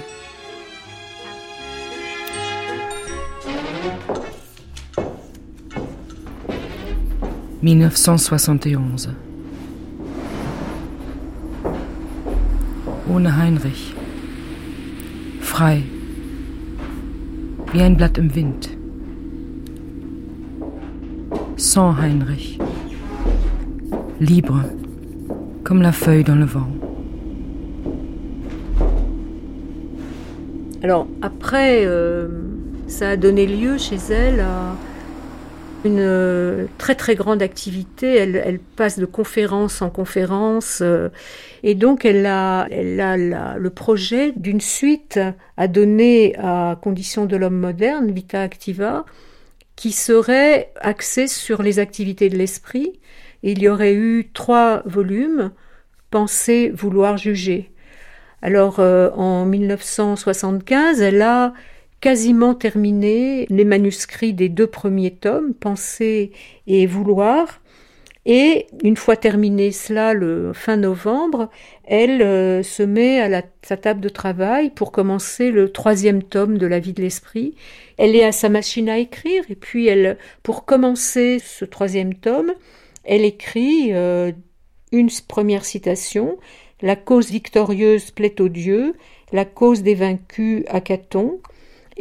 1971. Ohne Heinrich. Frei. Wie ein Blatt im Wind. Sans Heinrich. Libre. Comme la feuille dans le vent. Alors après, euh, ça a donné lieu chez elle à une euh, très très grande activité. Elle, passe de conférence en conférence euh, et donc elle a, le projet d'une suite à donner à Conditions de l'homme moderne, Vita Activa, qui serait axée sur les activités de l'esprit. Il y aurait eu trois volumes, Penser, vouloir, juger. Alors euh, en 1975, elle a quasiment terminé les manuscrits des deux premiers tomes, Penser et Vouloir. Et une fois terminé cela, le fin novembre, elle euh, se met à sa table de travail pour commencer le troisième tome de La vie de l'esprit. Elle est à sa machine à écrire et puis elle, pour commencer ce troisième tome, elle écrit euh, une première citation La cause victorieuse plaît aux dieux, la cause des vaincus à Caton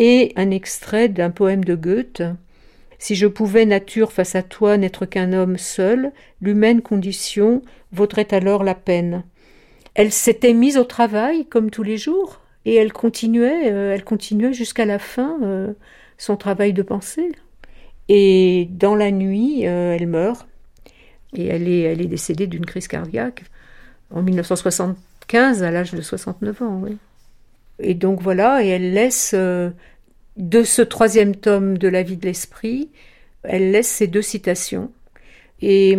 et un extrait d'un poème de Goethe. Si je pouvais, nature, face à toi, n'être qu'un homme seul, l'humaine condition vaudrait alors la peine. Elle s'était mise au travail, comme tous les jours, et elle continuait, euh, elle continuait jusqu'à la fin euh, son travail de pensée. Et dans la nuit, euh, elle meurt, et elle est, elle est décédée d'une crise cardiaque en 1975 à l'âge de 69 ans. Et donc voilà, et elle laisse de ce troisième tome de la vie de l'esprit, elle laisse ces deux citations. Et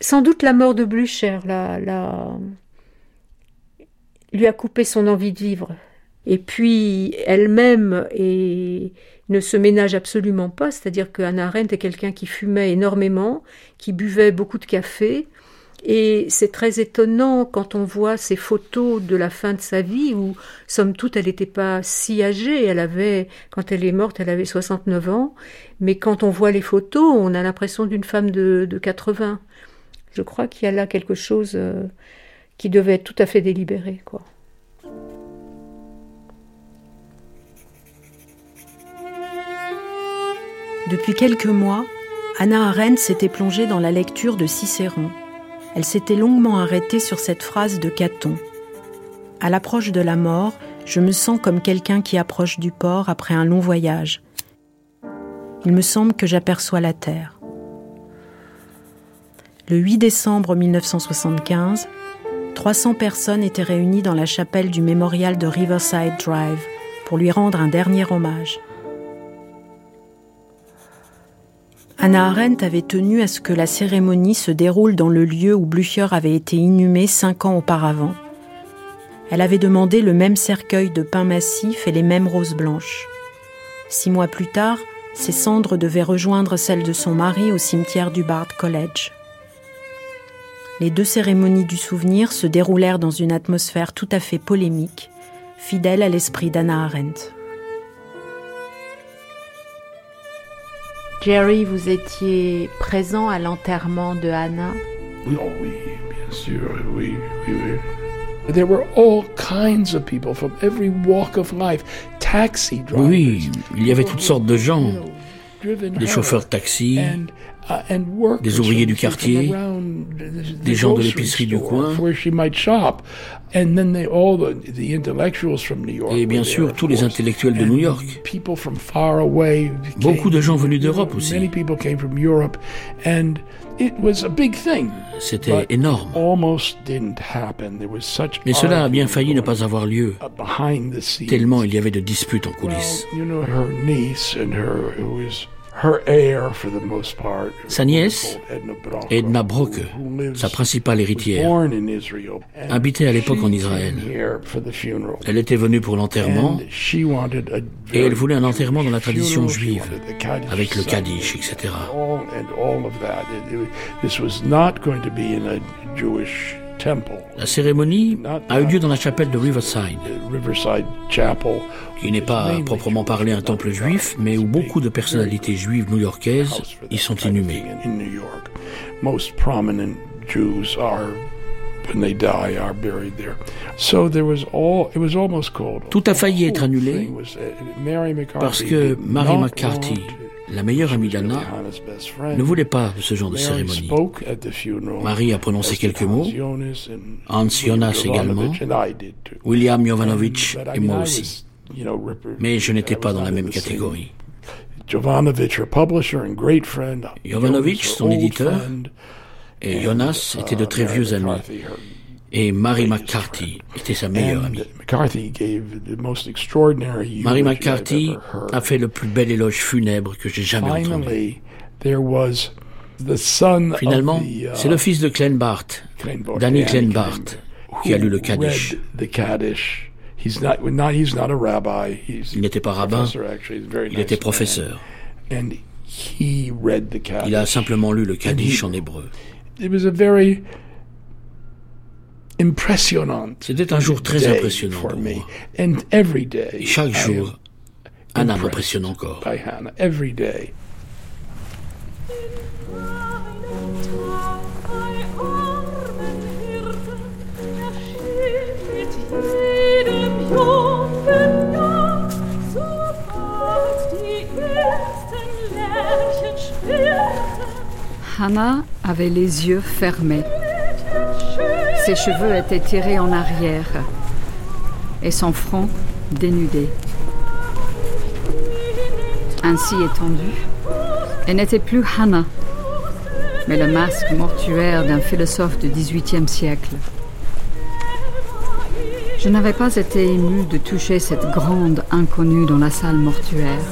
sans doute la mort de Blücher la, lui a coupé son envie de vivre. Et puis elle-même ne se ménage absolument pas, c'est-à-dire qu'Anna Arendt est quelqu'un qui fumait énormément, qui buvait beaucoup de café, et c'est très étonnant quand on voit ces photos de la fin de sa vie où, somme toute, elle n'était pas si âgée. Elle avait, quand elle est morte, elle avait 69 ans. Mais quand on voit les photos, on a l'impression d'une femme de, de 80. Je crois qu'il y a là quelque chose euh, qui devait être tout à fait délibéré, quoi. Depuis quelques mois, Anna Arendt s'était plongée dans la lecture de Cicéron elle s'était longuement arrêtée sur cette phrase de Caton. À l'approche de la mort, je me sens comme quelqu'un qui approche du port après un long voyage. Il me semble que j'aperçois la terre. Le 8 décembre 1975, 300 personnes étaient réunies dans la chapelle du mémorial de Riverside Drive pour lui rendre un dernier hommage. Anna Arendt avait tenu à ce que la cérémonie se déroule dans le lieu où Blücher avait été inhumé cinq ans auparavant. Elle avait demandé le même cercueil de pin massif et les mêmes roses blanches. Six mois plus tard, ses cendres devaient rejoindre celles de son mari au cimetière du Bard College. Les deux cérémonies du souvenir se déroulèrent dans une atmosphère tout à fait polémique, fidèle à l'esprit d'Anna Arendt. Jerry, vous étiez présent à l'enterrement de Anna Oui, oh oui, bien sûr, oui, oui, oui. There were all kinds of people from every walk of life. Taxi drivers. Oui, il y avait toutes sortes de gens. Des chauffeurs de taxi, des ouvriers du quartier, des gens de l'épicerie du coin, et bien sûr tous les intellectuels de New York. Beaucoup de gens venus d'Europe aussi. C'était énorme. Mais cela a bien failli ne pas avoir lieu, tellement il y avait de disputes en coulisses. Sa nièce, Edna Brocke, sa principale héritière, habitait à l'époque en Israël. Elle était venue pour l'enterrement et elle voulait un enterrement dans la tradition juive, avec le Kaddish, etc. La cérémonie a eu lieu dans la chapelle de Riverside, qui n'est pas proprement parlé un temple juif, mais où beaucoup de personnalités juives new-yorkaises y sont inhumées. Tout a failli être annulé parce que Mary McCarthy la meilleure amie d'Anna ne voulait pas ce genre de cérémonie. Marie a prononcé quelques mots, Hans Jonas également, William Jovanovic et moi aussi. Mais je n'étais pas dans la même catégorie. Jovanovic, son éditeur, et Jonas étaient de très vieux amis. Et Mary McCarthy était sa meilleure amie. Mary McCarthy a fait le plus bel éloge funèbre que j'ai jamais entendu. Finalement, uh, c'est le fils de Glenn Barth, Danny Glenn Barth, qui a lu le Kaddish. Il n'était pas rabbin, il était professeur. Il a simplement lu le Kaddish en hébreu. C'était un jour très impressionnant pour moi. Et chaque jour, Anna m'impressionne encore. Hannah avait les yeux fermés. Ses cheveux étaient tirés en arrière et son front dénudé. Ainsi étendue, elle n'était plus Hannah, mais le masque mortuaire d'un philosophe du XVIIIe siècle. Je n'avais pas été émue de toucher cette grande inconnue dans la salle mortuaire.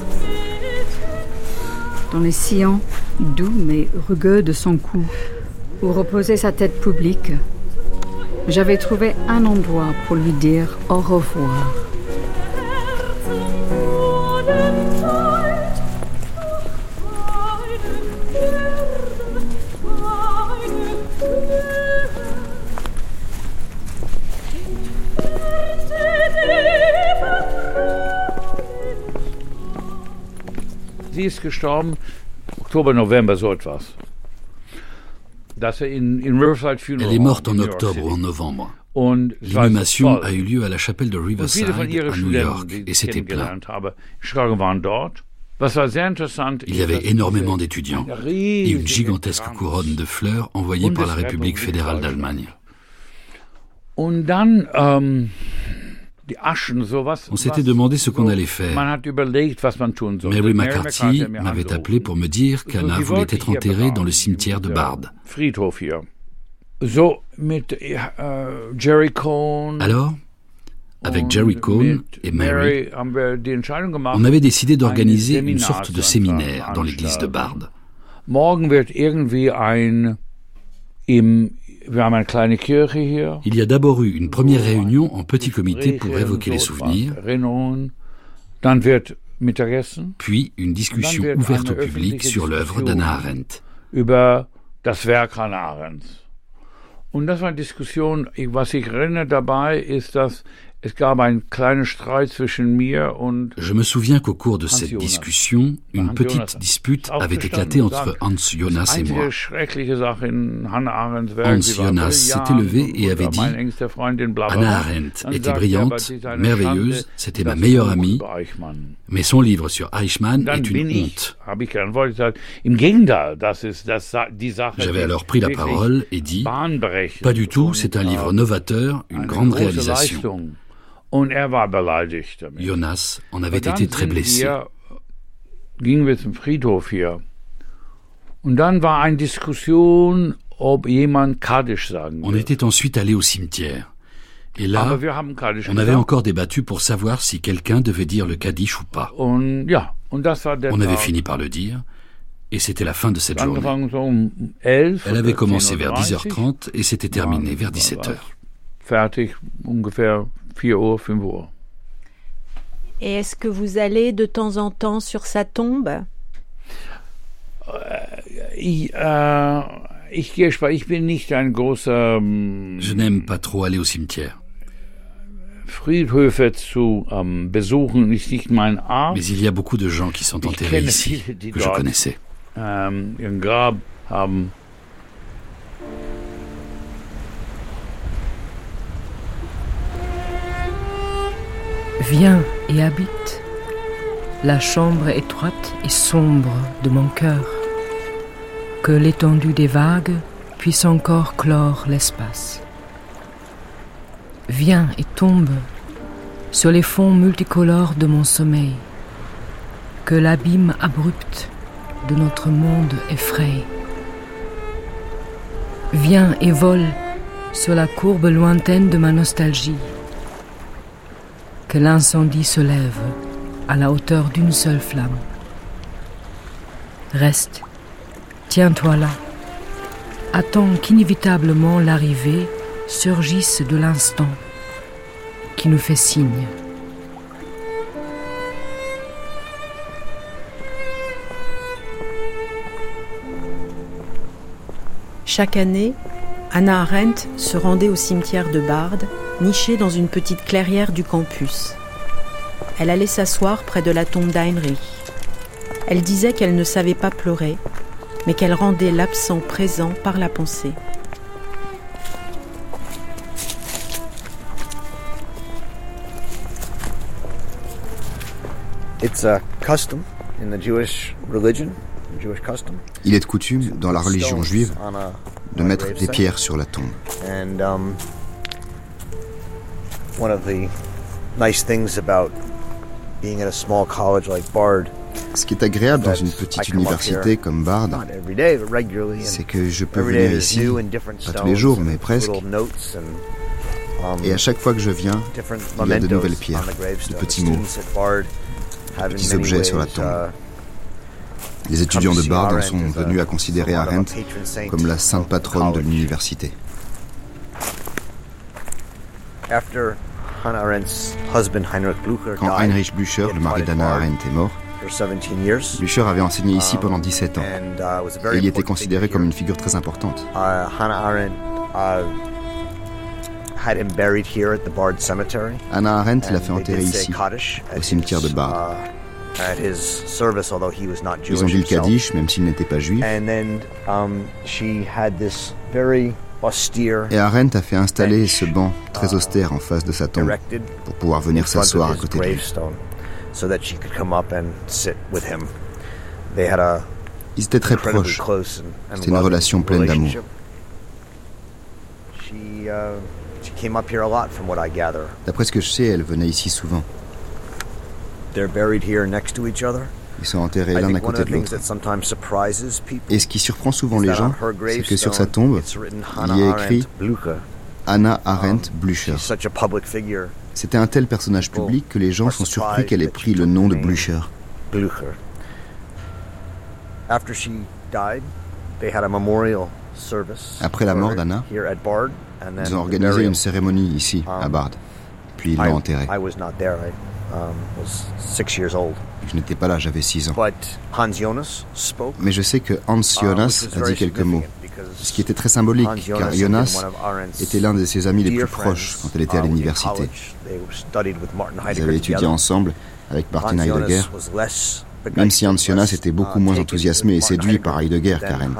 Dans les sillons doux mais rugueux de son cou, où reposait sa tête publique, j'avais trouvé un endroit pour lui dire au revoir. Sie ist gestorben, Oktober, November, so etwas. Elle est morte en octobre ou en novembre. L'inhumation a eu lieu à la chapelle de Riverside à New York et c'était plein. Il y avait énormément d'étudiants et une gigantesque couronne de fleurs envoyée par la République fédérale d'Allemagne. On s'était demandé ce qu'on allait faire. Mary McCarthy m'avait appelé pour me dire qu'Anna voulait être enterrée dans le cimetière de Bard. Alors, avec Jerry Cohn et Mary, on avait décidé d'organiser une sorte de séminaire dans l'église de Bard. morgen wird irgendwie ein im Il y a d'abord eu une première réunion en petit comité pour évoquer les souvenirs. Puis une discussion ouverte au public sur l'œuvre d'Anna Arendt. Je me souviens qu'au cours de cette discussion, une petite dispute avait éclaté entre Hans Jonas et moi. Hans Jonas s'était levé et avait dit Anna Arendt était brillante, merveilleuse, c'était ma meilleure amie, mais son livre sur Eichmann est une honte. J'avais alors pris la parole et dit Pas du tout, c'est un livre novateur, une grande réalisation. Er. Jonas en avait été très blessé. On était ensuite allé au cimetière. Et là, on avait encore débattu pour savoir si quelqu'un devait dire le Kaddish ou pas. On avait fini par le dire. Et c'était la fin de cette journée. Elle avait commencé vers 10h30 et s'était terminée vers 17h. Fertig, ungefähr 4 Uhr, 5 Uhr. Et est-ce que vous allez de temps en temps sur sa tombe? Äh, nicht ein großer. Je n'aime pas trop aller au cimetière. Friedhöfe zu ähm, besuchen ist nicht mein Art. Mais il y a beaucoup de gens qui sont enterrés ici que je connaissais. Viens et habite la chambre étroite et sombre de mon cœur, que l'étendue des vagues puisse encore clore l'espace. Viens et tombe sur les fonds multicolores de mon sommeil, que l'abîme abrupt de notre monde effraie. Viens et vole sur la courbe lointaine de ma nostalgie que l'incendie se lève à la hauteur d'une seule flamme. Reste, tiens-toi là, attends qu'inévitablement l'arrivée surgisse de l'instant qui nous fait signe. Chaque année, Anna Arendt se rendait au cimetière de Bard nichée dans une petite clairière du campus. Elle allait s'asseoir près de la tombe d'Heinrich. Elle disait qu'elle ne savait pas pleurer, mais qu'elle rendait l'absent présent par la pensée. Il est de coutume dans la religion juive de mettre des pierres sur la tombe. Um, one of the nice things about being at a small college like Bard ce qui est agréable dans une petite université comme Bard, c'est que je peux venir ici, pas tous les jours, mais presque. Um, Et à chaque fois que je viens, il y a de nouvelles pierres, de petits mots, de petits objets sur la tombe. Uh, les étudiants de Bard en sont venus à considérer Arendt comme la sainte patronne de l'université. Quand Heinrich Blücher, le mari d'Anna Arendt, est mort, Blücher avait enseigné ici um, pendant 17 ans uh, et il était considéré comme une figure très importante. Uh, uh, Hannah Arendt l'a fait enterrer ici, au cimetière de Bard. Ils ont dit le Kaddish, même s'il n'était pas juif. Et Arendt a fait installer ce banc très austère en face de sa tombe pour pouvoir venir s'asseoir à côté de lui. Ils étaient très proches. C'était une relation pleine d'amour. D'après ce que je sais, elle venait ici souvent. Ils sont enterrés l'un à côté de l'autre. Et ce qui surprend souvent les gens, c'est que sur sa tombe, il y a écrit Anna Arendt um, Blücher. C'était un tel personnage public que les gens sont surpris qu'elle ait pris le nom de Blücher. Après la mort d'Anna, ils ont organisé une cérémonie ici, à um, Bard. Puis ils l'ont enterrée. Um, je n'étais pas là, j'avais 6 ans. Mais je sais que Hans uh, Jonas a dit quelques mots. Ce qui était très symbolique, car Jonas était l'un de ses amis les plus proches quand elle était à uh, l'université. Ils avaient étudié ensemble avec Martin Heidegger, même si Hans Jonas était beaucoup uh, moins enthousiasmé et séduit par Heidegger qu'Arendt.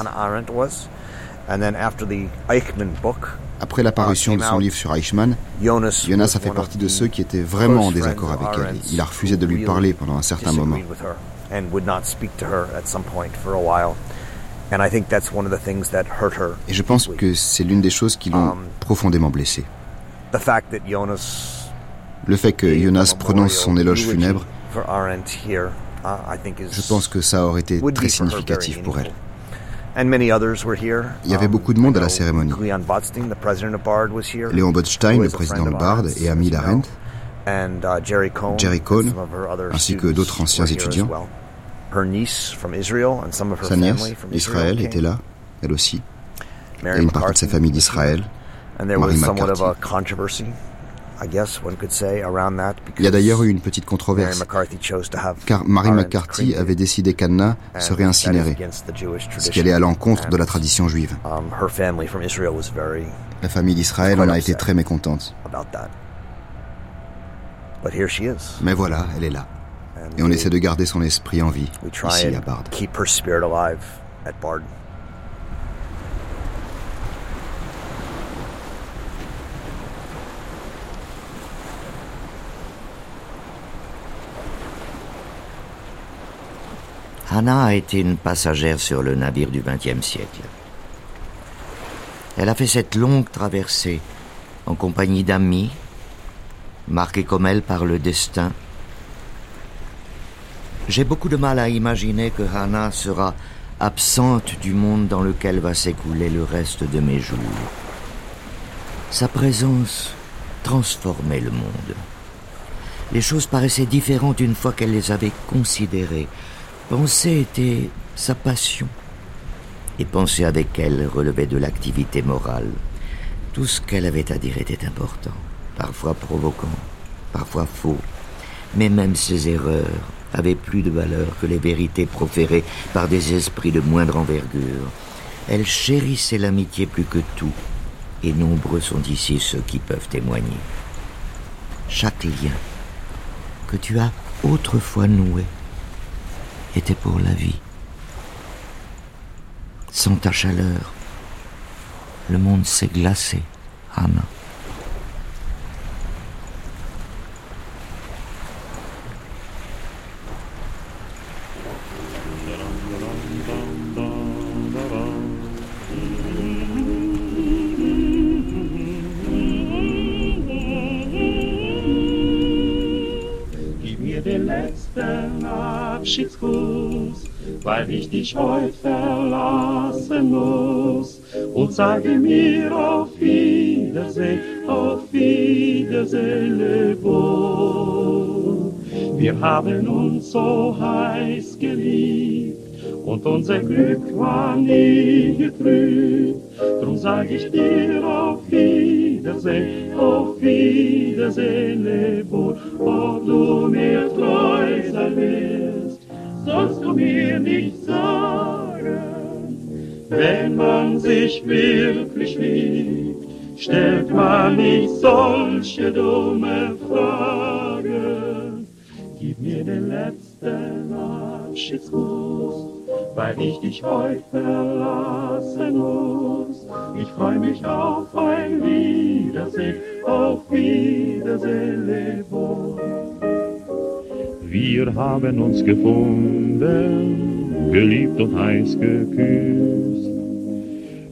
Après l'apparition de son livre sur Eichmann, Jonas a fait partie de ceux qui étaient vraiment en désaccord avec elle. Il a refusé de lui parler pendant un certain moment. Et je pense que c'est l'une des choses qui l'ont um, profondément blessé. Le fait que Jonas prononce son éloge funèbre, uh, je pense que ça aurait été très significatif pour elle. Il y avait beaucoup de monde à la cérémonie. Léon Botstein, le président de Bard et ami d'Arendt, uh, Jerry Cohn, ainsi que d'autres anciens étudiants. Sa nièce, Israël, était là, elle aussi. Et une partie de sa famille d'Israël, Mary McCarthy. Il y a d'ailleurs eu une petite controverse, car Mary McCarthy avait décidé qu'Anna serait incinérée, ce qui allait à l'encontre de la tradition juive. Um, la famille d'Israël en a été très mécontente. Mais voilà, elle est là. Et on essaie de garder son esprit en vie, ici à Bard. Anna a été une passagère sur le navire du XXe siècle. Elle a fait cette longue traversée en compagnie d'amis, marqués comme elle par le destin. J'ai beaucoup de mal à imaginer que Hannah sera absente du monde dans lequel va s'écouler le reste de mes jours. Sa présence transformait le monde. Les choses paraissaient différentes une fois qu'elle les avait considérées, Penser était sa passion. Et penser avec elle relevait de l'activité morale. Tout ce qu'elle avait à dire était important, parfois provoquant, parfois faux. Mais même ses erreurs avaient plus de valeur que les vérités proférées par des esprits de moindre envergure. Elle chérissait l'amitié plus que tout, et nombreux sont ici ceux qui peuvent témoigner. Chaque lien que tu as autrefois noué était pour la vie. Sans ta chaleur, le monde s'est glacé, Anna. Weil ich dich heut verlassen muss. Und sage mir auf Wiedersehen, auf Wiedersehen, Lebon. Wir haben uns so heiß geliebt und unser Glück war nie getrübt. Drum sag ich dir auf Wiedersehen, auf Wiedersehen, Lebon, mir nicht sagen. Wenn man sich wirklich liebt, stellt man nicht solche dumme Fragen. Gib mir den letzten Abschiedskuss, weil ich dich heute verlassen muss. Ich freue mich auf ein Wiedersehen, auf Wiedersehen. Wir haben uns gefunden, geliebt und heiß geküsst.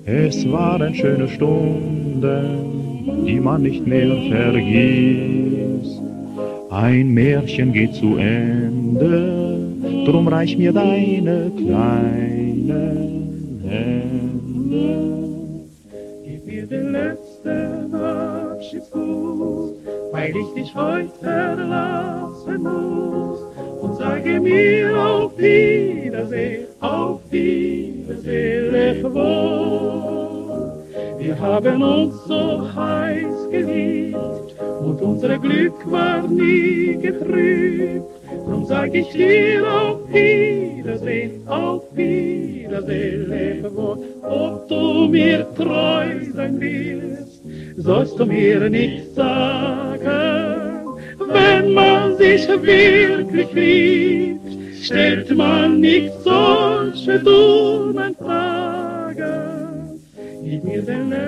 Es waren schöne Stunden, die man nicht mehr vergisst. Ein Märchen geht zu Ende, drum reich mir deine kleinen Hände. Gib mir den letzten Abschiedskuss, weil ich dich heute verlassen muss. und sage mir auf Wiedersehen, auf Wiedersehen. Seele wohl. Wir haben uns so heiß geliebt und unser Glück war nie getrübt. Drum sag ich dir auf Wiedersehen, auf Wiedersehen, lebe wohl. Ob du mir treu sein willst, sollst du mir nicht sagen.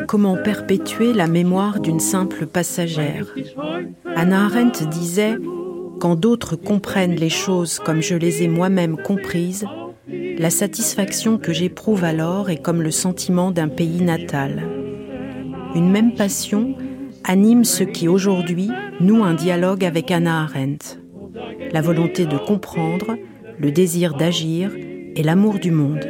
Comment perpétuer la mémoire d'une simple passagère? Anna Arendt disait Quand d'autres comprennent les choses comme je les ai moi-même comprises, la satisfaction que j'éprouve alors est comme le sentiment d'un pays natal. Une même passion anime ceux qui aujourd'hui nouent un dialogue avec Anna Arendt. La volonté de comprendre, le désir d'agir et l'amour du monde.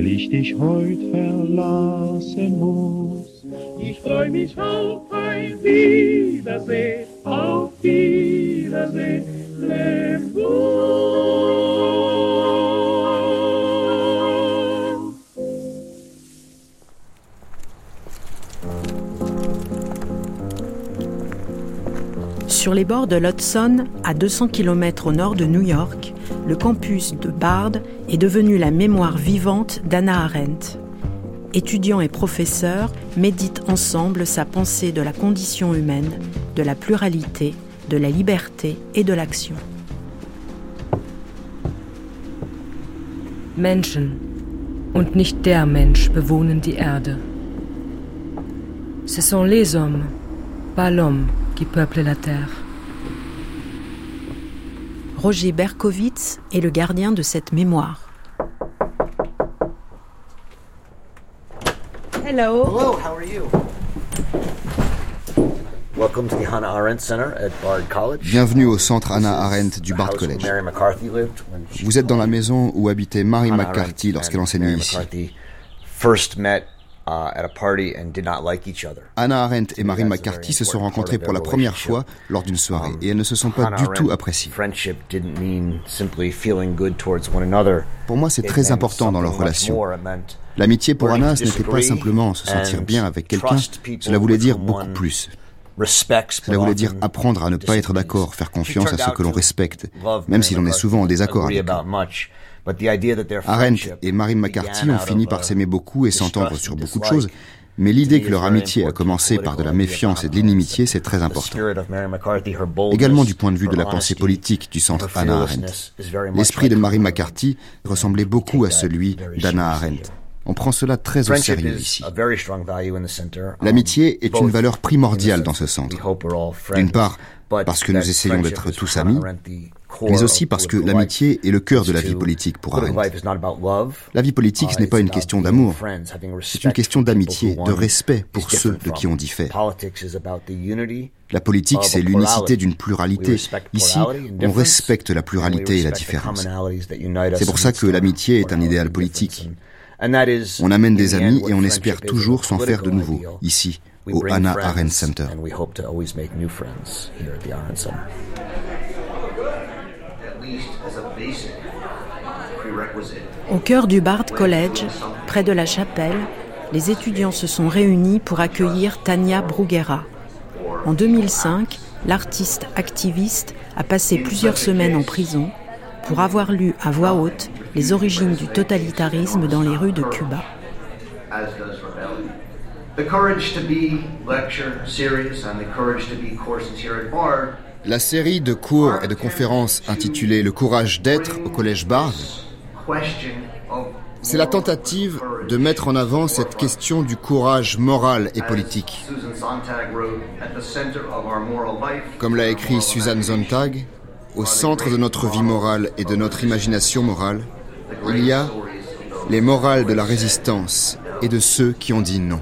Weil ich dich heut verlassen muss. Ich freu mich auf ein Wiedersehen, auf Wiedersehen, leb Sur les bords de l'Hudson, à 200 km au nord de New York, le campus de Bard est devenu la mémoire vivante d'Anna Arendt. Étudiants et professeurs méditent ensemble sa pensée de la condition humaine, de la pluralité, de la liberté et de l'action. Menschen. Ce sont les hommes, pas l'homme, qui peuplent la terre. Roger Berkowitz est le gardien de cette mémoire. Hello. Hello, how are you? Welcome to the Hannah Arendt Center at Bard College. Bienvenue au centre Hannah Arendt du Bard College. Vous êtes dans la maison où habitait Mary McCarthy lorsqu'elle enseignait ici. First met Anna Arendt et Mary McCarthy se sont rencontrées pour la première fois lors d'une soirée et elles ne se sont pas du tout appréciées. Pour moi, c'est très important dans leur relation. L'amitié pour Anna, ce n'était pas simplement se sentir bien avec quelqu'un, cela voulait dire beaucoup plus. Cela voulait dire apprendre à ne pas être d'accord, faire confiance à ceux que l'on respecte, même si l'on est souvent en désaccord avec eux. Arendt et Mary McCarthy ont fini par s'aimer beaucoup et s'entendre sur beaucoup de choses, mais l'idée que leur amitié a commencé par de la méfiance et de l'inimitié, c'est très important. Également du point de vue de la pensée politique du centre Anna Arendt. L'esprit de Mary McCarthy ressemblait beaucoup à celui d'Anna Arendt. On prend cela très au sérieux ici. L'amitié est une valeur primordiale dans ce centre. D'une part, parce que nous essayons d'être tous amis, mais aussi parce que l'amitié est le cœur de la vie politique pour Arendt. La vie politique, ce n'est pas une question d'amour, c'est une question d'amitié, de respect pour ceux de qui on diffère. La politique, c'est l'unicité d'une pluralité. Ici, on respecte la pluralité et la différence. C'est pour ça que l'amitié est un idéal politique. On amène des amis et on espère toujours s'en faire de nouveaux, ici, au Anna Arendt Center. Au cœur du Bard College, près de la chapelle, les étudiants se sont réunis pour accueillir Tania Bruguera. En 2005, l'artiste activiste a passé plusieurs semaines en prison pour avoir lu à voix haute les origines du totalitarisme dans les rues de Cuba. La série de cours et de conférences intitulée Le courage d'être au Collège Bard, c'est la tentative de mettre en avant cette question du courage moral et politique. Comme l'a écrit Susan Sontag, au centre de notre vie morale et de notre imagination morale, il y a les morales de la résistance et de ceux qui ont dit non.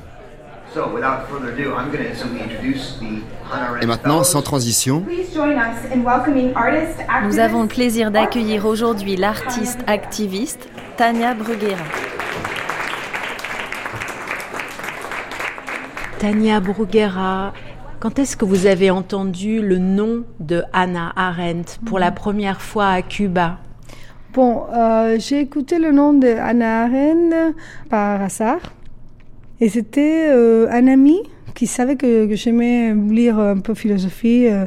Et maintenant, sans transition, nous avons le plaisir d'accueillir aujourd'hui l'artiste activiste Tania Bruguera. Tania Bruguera, quand est-ce que vous avez entendu le nom de Hannah Arendt pour la première fois à Cuba? Bon, euh, j'ai écouté le nom de Hannah Arendt par hasard. Et c'était euh, un ami qui savait que, j'aimais lire un peu philosophie. Euh.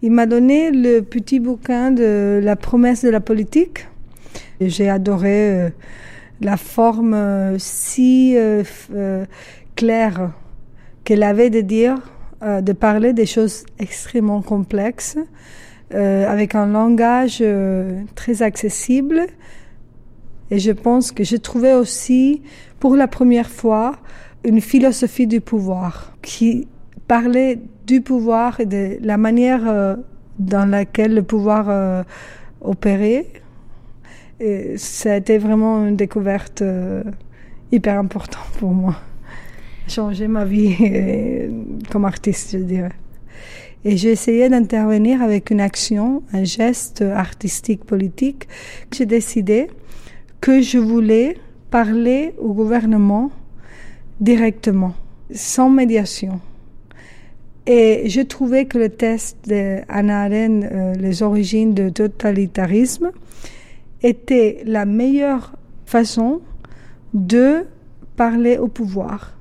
il m'a donné le petit bouquin de La promesse de la politique. J'ai adoré euh, la forme si claire qu'elle avait de dire, de parler des choses extrêmement complexes, avec un langage très accessible. Et je pense que j'ai trouvé aussi, pour la première fois, une philosophie du pouvoir qui parlait du pouvoir et de la manière euh, dans laquelle le pouvoir euh, opérait. Ça a été vraiment une découverte euh, hyper importante pour moi. Changer ma vie comme artiste, je dirais. Et j'ai essayé d'intervenir avec une action, un geste artistique politique. J'ai décidé que je voulais parler au gouvernement directement, sans médiation. Et je trouvais que le test d'Anna Arendt, euh, Les origines du totalitarisme, était la meilleure façon de parler au pouvoir.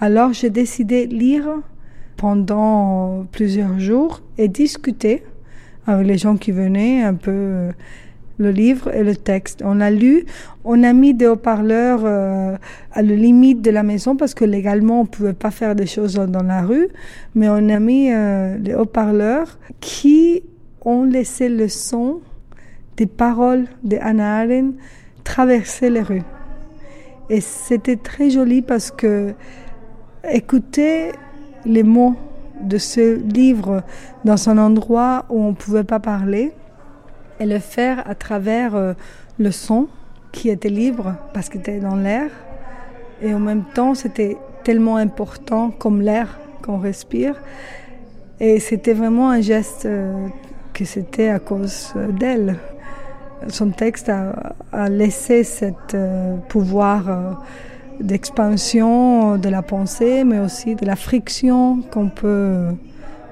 Alors j'ai décidé de lire pendant plusieurs jours et discuter avec les gens qui venaient un peu le livre et le texte. On a lu, on a mis des haut-parleurs euh, à la limite de la maison parce que légalement on pouvait pas faire des choses dans la rue, mais on a mis euh, des haut-parleurs qui ont laissé le son des paroles de Hannah Arendt traverser les rues. Et c'était très joli parce que écouter les mots de ce livre dans un endroit où on ne pouvait pas parler, et le faire à travers euh, le son qui était libre parce qu'il était dans l'air. Et en même temps, c'était tellement important comme l'air qu'on respire. Et c'était vraiment un geste euh, que c'était à cause euh, d'elle. Son texte a, laissé ce pouvoir d'expansion de la pensée, mais aussi de la friction qu'on peut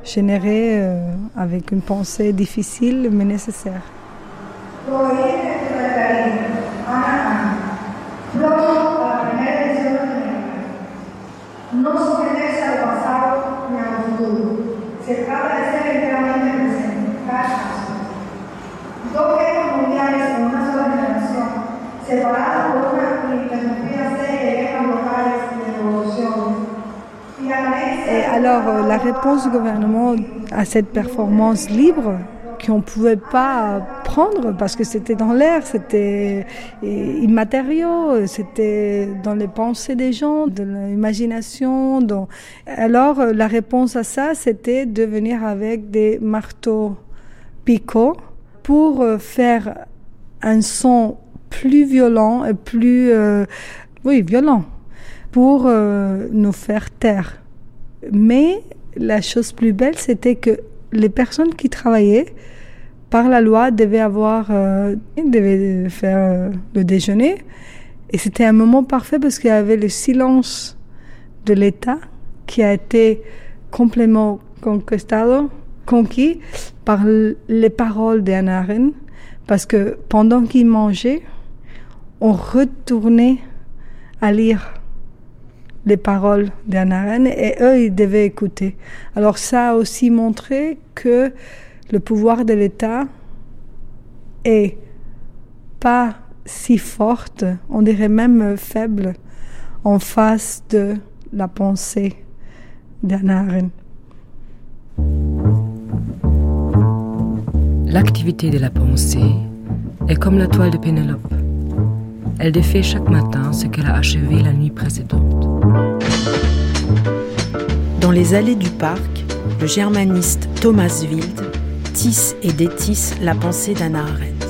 générer avec une pensée difficile mais nécessaire. Alors, euh, la réponse du gouvernement à cette performance libre, qu'on ne pouvait pas prendre parce que c'était dans l'air, c'était immatériaux, c'était dans les pensées des gens, de l'imagination. Alors la réponse à ça, c'était de venir avec des marteaux picots pour euh, faire un son plus violent et plus, euh, oui, violent, pour euh, nous faire taire. Mais la chose plus belle, c'était que les personnes qui travaillaient par la loi devaient avoir, euh, devaient faire euh, le déjeuner. Et c'était un moment parfait parce qu'il y avait le silence de l'État qui a été complètement conquistado, conquis par les paroles d'Anna Arendt. Parce que pendant qu'ils mangeaient, on retournait à lire les paroles d'Anna Arendt et eux, ils devaient écouter. Alors ça a aussi montré que le pouvoir de l'État est pas si forte, on dirait même faible, en face de la pensée d'Anna Arendt. L'activité de la pensée est comme la toile de Pénélope. Elle défait chaque matin ce qu'elle a achevé la nuit précédente. Dans les allées du parc, le germaniste Thomas Wild tisse et détisse la pensée d'Anna Arendt.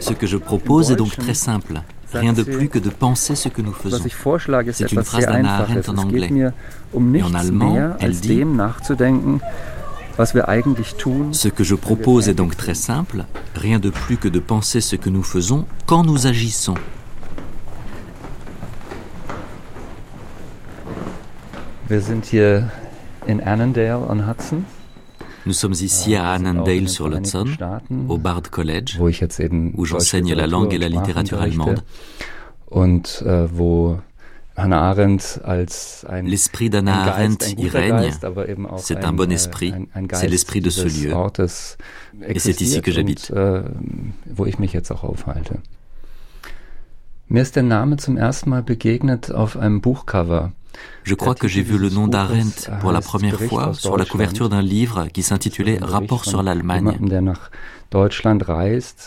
Ce que je propose est donc très simple. Rien de plus que de penser ce que nous faisons. C'est une phrase d'Anna Arendt en anglais. Et en allemand, elle dit Ce que je propose est donc très simple. Rien de plus que de penser ce que nous faisons quand nous agissons. Nous sommes ici à Annandale sur l'Hudson, au Bard College, où j'enseigne la langue et la littérature allemande. Äh, l'esprit d'Anna Arendt y règne. C'est un bon äh, esprit. C'est l'esprit de ce lieu. Et c'est ici que j'habite. Äh, Mir ist der Name zum ersten Mal begegnet auf einem Buchcover. Je crois que j'ai vu le nom d'Arendt pour la première fois sur la couverture d'un livre qui s'intitulait Rapport sur l'Allemagne.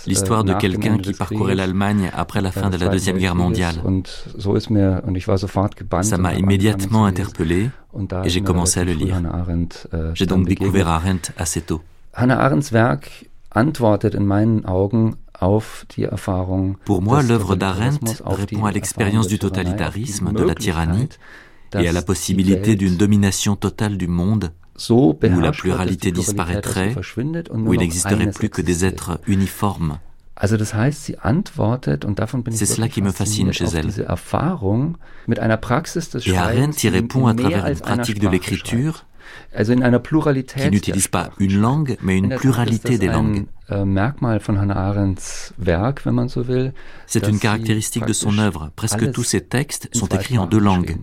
L'histoire de quelqu'un qui parcourait l'Allemagne après la fin de la Deuxième Guerre mondiale. Ça m'a immédiatement interpellé et j'ai commencé à le lire. J'ai donc découvert Arendt assez tôt. Hannah Arendts Werk antwortet in meinen Augen pour moi, l'œuvre d'Arendt répond à l'expérience du totalitarisme, de la tyrannie, et à la possibilité d'une domination totale du monde où la pluralité disparaîtrait, où il n'existerait plus que des êtres uniformes. C'est cela qui me fascine chez elle. Et Arendt y répond à travers une pratique de l'écriture qui n'utilise pas une langue, mais une pluralité des langues. Äh, C'est une caractéristique de son œuvre. Presque tous ses textes sont écrits en deux langues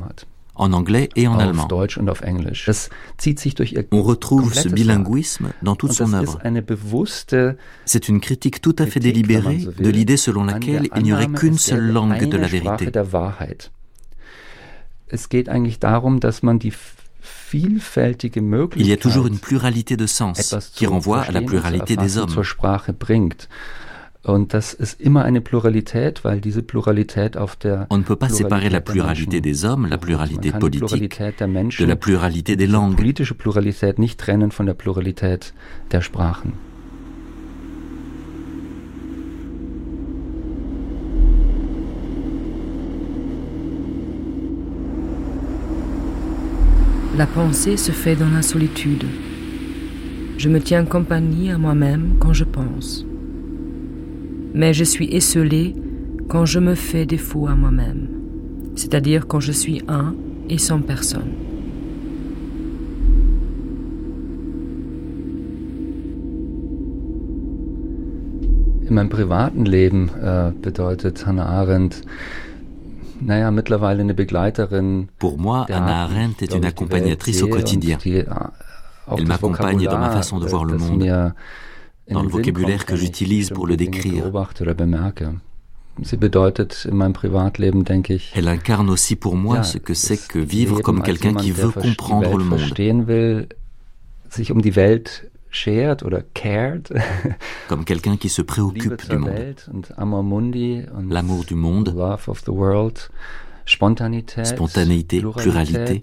en anglais et en allemand. On retrouve ce bilinguisme dans toute son œuvre. C'est une critique tout à fait délibérée de l'idée selon laquelle il n'y aurait qu'une seule langue de la vérité. Il y a toujours une pluralité de sens qui renvoie à la pluralité des hommes. Und das ist immer eine Pluralität, weil diese Pluralität auf der On ne peut pas séparer la pluralité des hommes, la pluralité politique, de la pluralité des langues. politische Pluralität nicht trennen von der Pluralität der Sprachen. La pensée se fait dans la solitude. Je me tiens compagnie à moi-même quand je pense mais je suis esselé quand je me fais défaut à moi-même, c'est-à-dire quand je suis un et sans personne. In meinem privaten Leben äh, bedeutet Hannah Arendt, Pour moi, Hannah Arendt est une accompagnatrice au quotidien. Äh, Elle m'accompagne dans ma façon de voir le monde dans le vocabulaire que j'utilise pour le décrire. Elle incarne aussi pour moi ce que c'est que vivre comme quelqu'un qui veut comprendre le monde. [laughs] Comme quelqu'un qui se préoccupe du monde. L'amour du monde. Spontanéité, pluralité.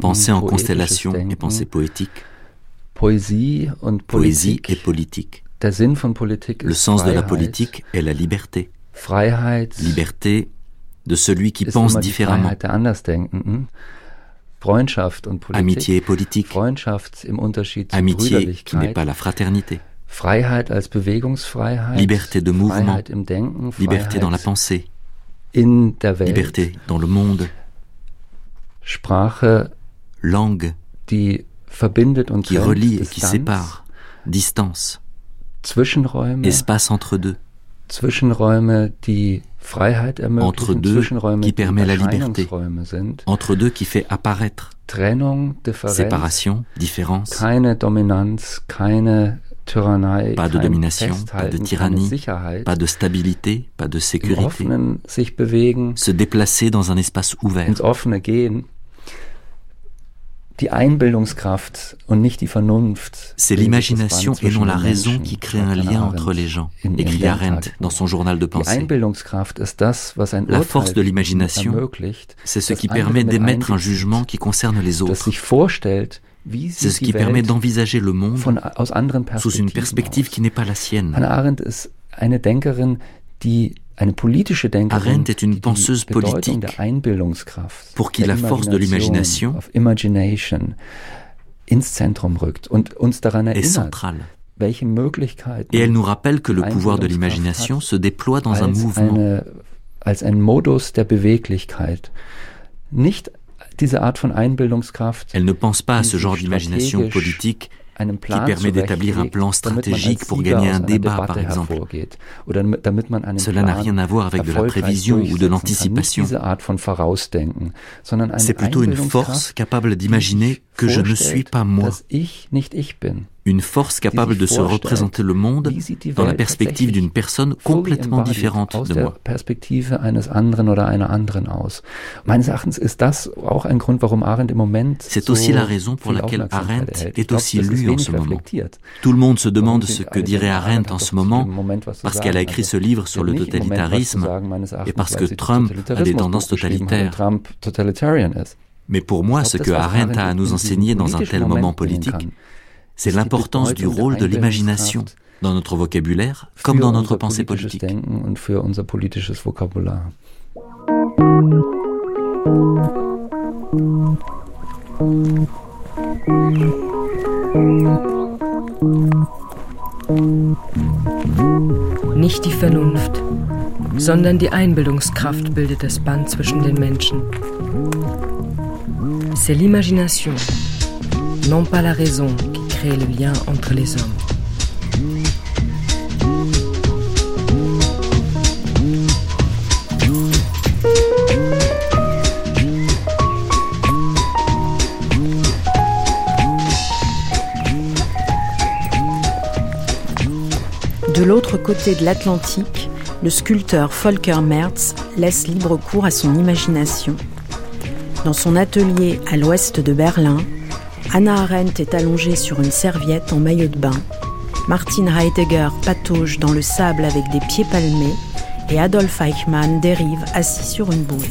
Pensée en constellation et pensée poétique. Poésie und. Poésie et politique. Der Sinn von Politik Le sens de la politique est la liberté. Freiheit. Liberté de celui qui pense différemment. Freundschaft und Politik. Amitié et politique. Freundschaft im Unterschied zu Amitié qui n'est pas la fraternité. Freiheit als Bewegungsfreiheit. Liberté de mouvement. Freiheit im Denken. Liberté dans la pensée. In der Welt. Liberté dans le monde. Sprache. Langue. Die verbindet und qui relie et qui sépare, distance, Zwischenräume, espace entre deux, entre deux qui permet la liberté, sind, entre deux qui fait apparaître, séparation, différence, pas de domination, pas de tyrannie, pas de stabilité, pas de sécurité, se déplacer dans un espace ouvert, C'est l'imagination et non la raison qui crée un lien entre les gens, écrit Arendt dans son journal de pensée. La force de l'imagination, c'est ce qui permet d'émettre un jugement qui concerne les autres, C'est ce qui permet d'envisager le monde sous une perspective qui n'est pas la sienne. Hannah Arendt Arendt est une penseuse politique pour qui la force de l'imagination erinnert, centrale. Et elle nous rappelle que le pouvoir de l'imagination se déploie dans un mouvement. Eine, als ein Modus der Beweglichkeit. Nicht diese Art von Einbildungskraft. Elle ne pense pas à ce genre d'imagination politique qui permet d'établir un plan stratégique pour gagner un débat, par exemple. Cela n'a rien à voir avec de la prévision ou de l'anticipation. C'est plutôt une force capable d'imaginer que je ne suis pas moi une force capable de se représenter le monde dans la perspective d'une personne complètement différente de moi. C'est aussi la raison pour laquelle Arendt est aussi lue en ce moment. Tout le monde se demande ce que dirait Arendt en ce moment parce qu'elle a écrit ce livre sur le totalitarisme et parce que Trump a des tendances totalitaires. Mais pour moi, ce que Arendt a à nous enseigner dans un tel moment politique, c'est l'importance du rôle de l'imagination dans notre vocabulaire comme dans notre pensée politique. Nicht die Vernunft, sondern die Einbildungskraft bildet das Band zwischen den Menschen. C'est l'imagination, non pas la raison, le lien entre les hommes. De l'autre côté de l'Atlantique, le sculpteur Volker Merz laisse libre cours à son imagination. Dans son atelier à l'ouest de Berlin, Anna Arendt est allongée sur une serviette en maillot de bain. Martin Heidegger patauge dans le sable avec des pieds palmés et Adolf Eichmann dérive assis sur une bouée.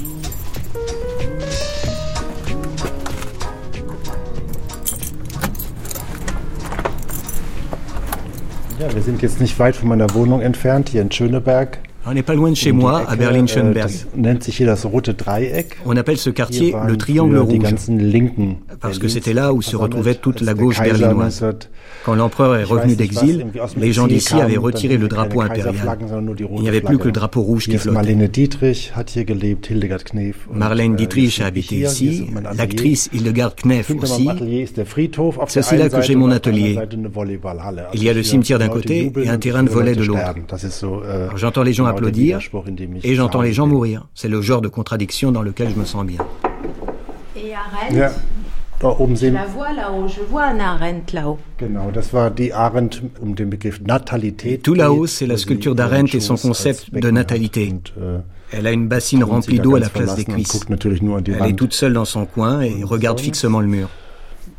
Wir sind jetzt nicht weit von meiner. On n'est pas loin de chez moi, à Berlin-Schönberg. On appelle ce quartier le Triangle Rouge, parce que c'était là où se retrouvait toute la gauche berlinoise. Quand l'empereur est revenu d'exil, les gens d'ici avaient retiré le drapeau impérial. Il n'y avait plus que le drapeau rouge qui flottait. Marlène Dietrich a habité ici, l'actrice Hildegard Knef aussi. C'est aussi là que j'ai mon atelier. Il y a le cimetière d'un côté et un terrain de volet de l'autre. J'entends les gens applaudir et j'entends les gens mourir. C'est le genre de contradiction dans lequel je me sens bien. Et Arendt Je la vois là-haut, je vois Anna Arendt là-haut. Um Tout là-haut, c'est la sculpture d'Arendt et son concept de natalité. Äh, Elle a une bassine remplie d'eau à la place des cuisses. Elle est toute seule dans son coin et regarde fixement le mur.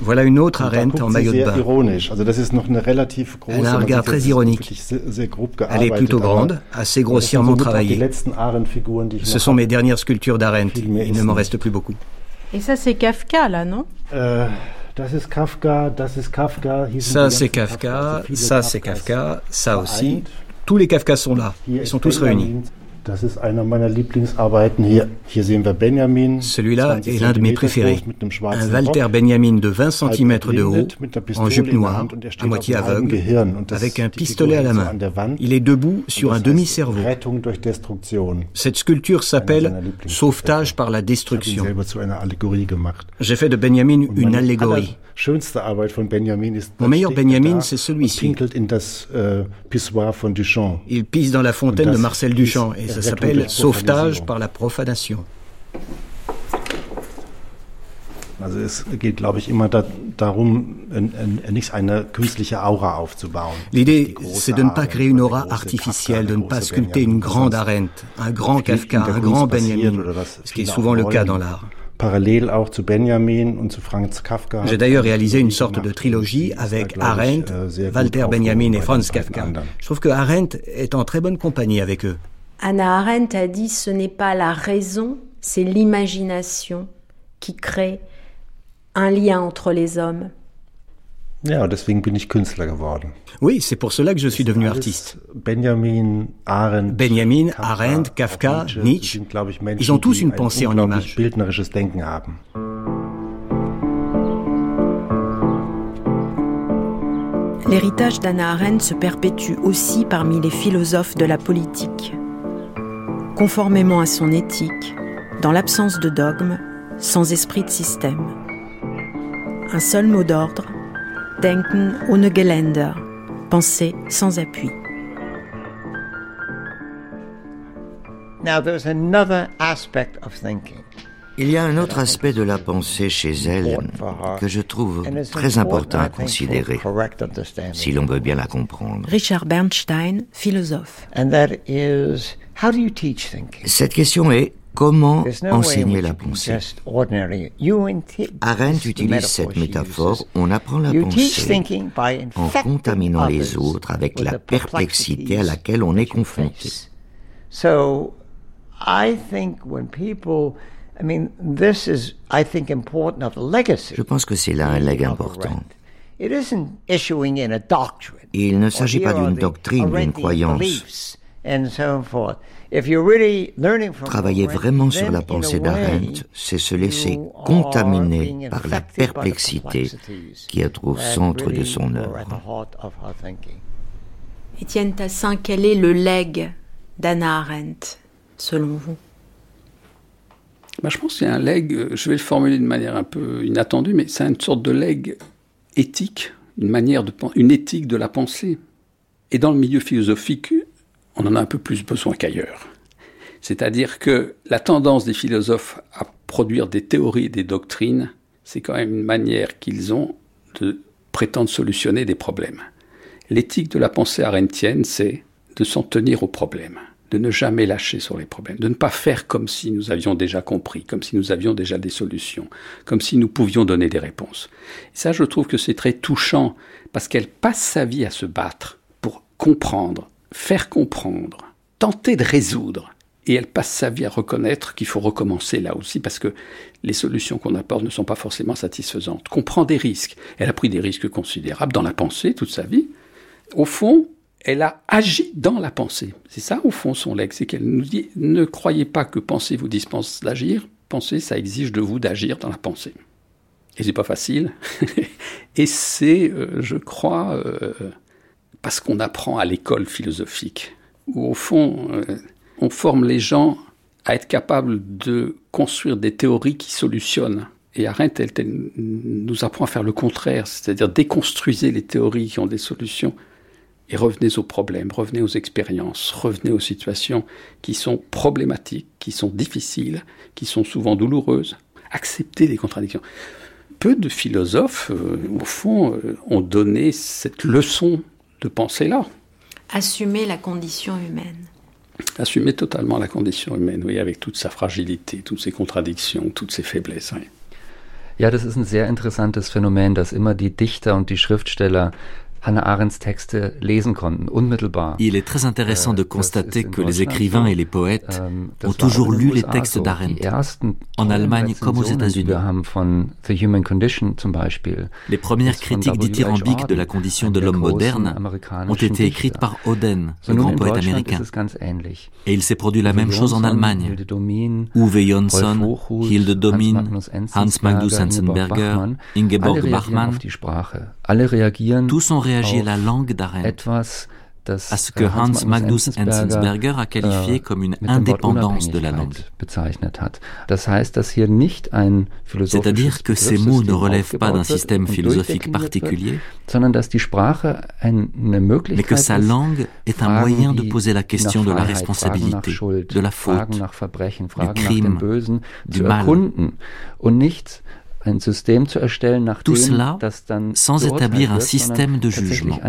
Voilà une autre Arendt en maillot de bain. Elle a un regard très ironique. Elle est plutôt grande, assez grossièrement travaillée. Ce sont mes dernières sculptures d'Arendt. Il ne m'en reste plus beaucoup. Et ça, c'est Kafka, là, non? Äh, Ça, c'est Kafka, ça, c'est Kafka, ça aussi. Tous les Kafkas sont là. Ils sont tous réunis. Celui-là est l'un de mes préférés. Un Walter Benjamin de 20 cm de haut, en jupe noire, à moitié aveugle, avec un pistolet à la main. Il est debout sur un demi-cerveau. Cette sculpture s'appelle Sauvetage par la destruction. J'ai fait de Benjamin une allégorie. Mon meilleur Benjamin, c'est celui-ci. Äh, Il pisse dans la fontaine de Marcel Duchamp et ça s'appelle Sauvetage par la profanation. Also es geht, glaube ich, immer da, darum, nicht eine künstliche Aura aufzubauen. L'idée, c'est de ne pas créer une aura artificielle, de ne pas sculpter une grande arène, un grand Kafka, un grand Benjamin, ce qui est souvent le cas dans l'art. Parallèle auch zu Benjamin und zu Franz Kafka. J'ai d'ailleurs réalisé une sorte de trilogie avec Arendt, äh, Walter Benjamin et Franz Kafka. Je trouve que Arendt est en très bonne compagnie avec eux. Anna Arendt a dit ce n'est pas la raison, c'est l'imagination qui crée un lien entre les hommes. Ja, deswegen bin ich Künstler geworden. Oui, c'est pour cela que je suis devenu artiste. Benjamin, Arendt, Benjamin, Arendt, Kafka, Nietzsche, ils ont tous une pensée en images. bildnerisches Denken haben. L'héritage d'Anna Arendt se perpétue aussi parmi les philosophes de la politique. Conformément à son éthique, dans l'absence de dogme, sans esprit de système. Un seul mot d'ordre, Denken ohne Geländer, penser sans appui. Now there's another aspect of thinking. Il y a un autre aspect de la pensée chez elle que je trouve très important à considérer, si l'on veut bien la comprendre. Richard Bernstein, philosophe. Cette question est Comment enseigner la pensée Arendt utilise cette métaphore, on apprend la pensée en contaminant les autres avec la perplexité à laquelle on est confronté. Je pense que c'est là un legs important. Il ne s'agit pas d'une doctrine, d'une croyance. Travailler vraiment sur la pensée d'Arendt, c'est se laisser contaminer par la perplexité qui est au centre de son œuvre. Étienne Tassin, quel est le legs d'Anna Arendt, selon vous? Bah, Je pense que c'est un legs, euh, je vais le formuler de manière un peu inattendue, mais c'est une sorte de legs éthique, une, manière de, une éthique de la pensée. Et dans le milieu philosophique, on en a un peu plus besoin qu'ailleurs. C'est-à-dire que la tendance des philosophes à produire des théories et des doctrines, c'est quand même une manière qu'ils ont de prétendre solutionner des problèmes. L'éthique de la pensée arendtienne, c'est de s'en tenir aux problèmes, de ne jamais lâcher sur les problèmes, de ne pas faire comme si nous avions déjà compris, comme si nous avions déjà des solutions, comme si nous pouvions donner des réponses. Et ça, je trouve que c'est très touchant, parce qu'elle passe sa vie à se battre pour comprendre, faire comprendre, tenter de résoudre. Et elle passe sa vie à reconnaître qu'il faut recommencer là aussi parce que les solutions qu'on apporte ne sont pas forcément satisfaisantes. Qu'on prend des risques. Elle a pris des risques considérables dans la pensée toute sa vie. Au fond, elle a agi dans la pensée. C'est ça, au fond, son legs. C'est qu'elle nous dit ne croyez pas que penser vous dispense d'agir. Penser, ça exige de vous d'agir dans la pensée. Et c'est pas facile. [laughs] et c'est, euh, je crois, euh, parce qu'on apprend à l'école philosophique, où au fond, euh, on forme les gens à être capables de construire des théories qui solutionnent. Et Arendt, elle, nous apprend à faire le contraire, c'est-à-dire déconstruisez les théories qui ont des solutions et revenez aux problèmes, revenez aux expériences, revenez aux situations qui sont problématiques, qui sont difficiles, qui sont souvent douloureuses. Acceptez les contradictions. Peu de philosophes, euh, au fond, euh, ont donné cette leçon de penser là. Assumer la condition humaine. Assumer totalement la condition humaine, oui, avec toute sa fragilité, toutes ses contradictions, toutes ses faiblesses. Oui. Ja, das ist ein sehr interessantes Phänomen, dass immer die Dichter und die Schriftsteller Hannah Arendts Texte lesen konnten, unmittelbar. Il est très intéressant de äh, constater que les écrivains et les poètes ähm, ont toujours lu les textes d'Arendt, en Allemagne comme aux États-Unis. Les premières critiques dithyrambiques de la condition de l'homme moderne ont été écrites par Oden, le grand poète américain. Et il s'est produit la même chose en Allemagne. Uwe Jonsson, Hilde Domin, Hans Magnus Enzensberger, Ingeborg Bachmann, tous ont réagi à la langue d'Arendt, à ce que Hans Magnus Enzensberger a qualifié äh, comme une indépendance de la langue. C'est-à-dire que ces mots ne relèvent pas d'un système philosophique particulier, mais que sa langue est un moyen de poser la question de la responsabilité, de la faute, du crime, du mal Tout cela sans établir un système de jugement.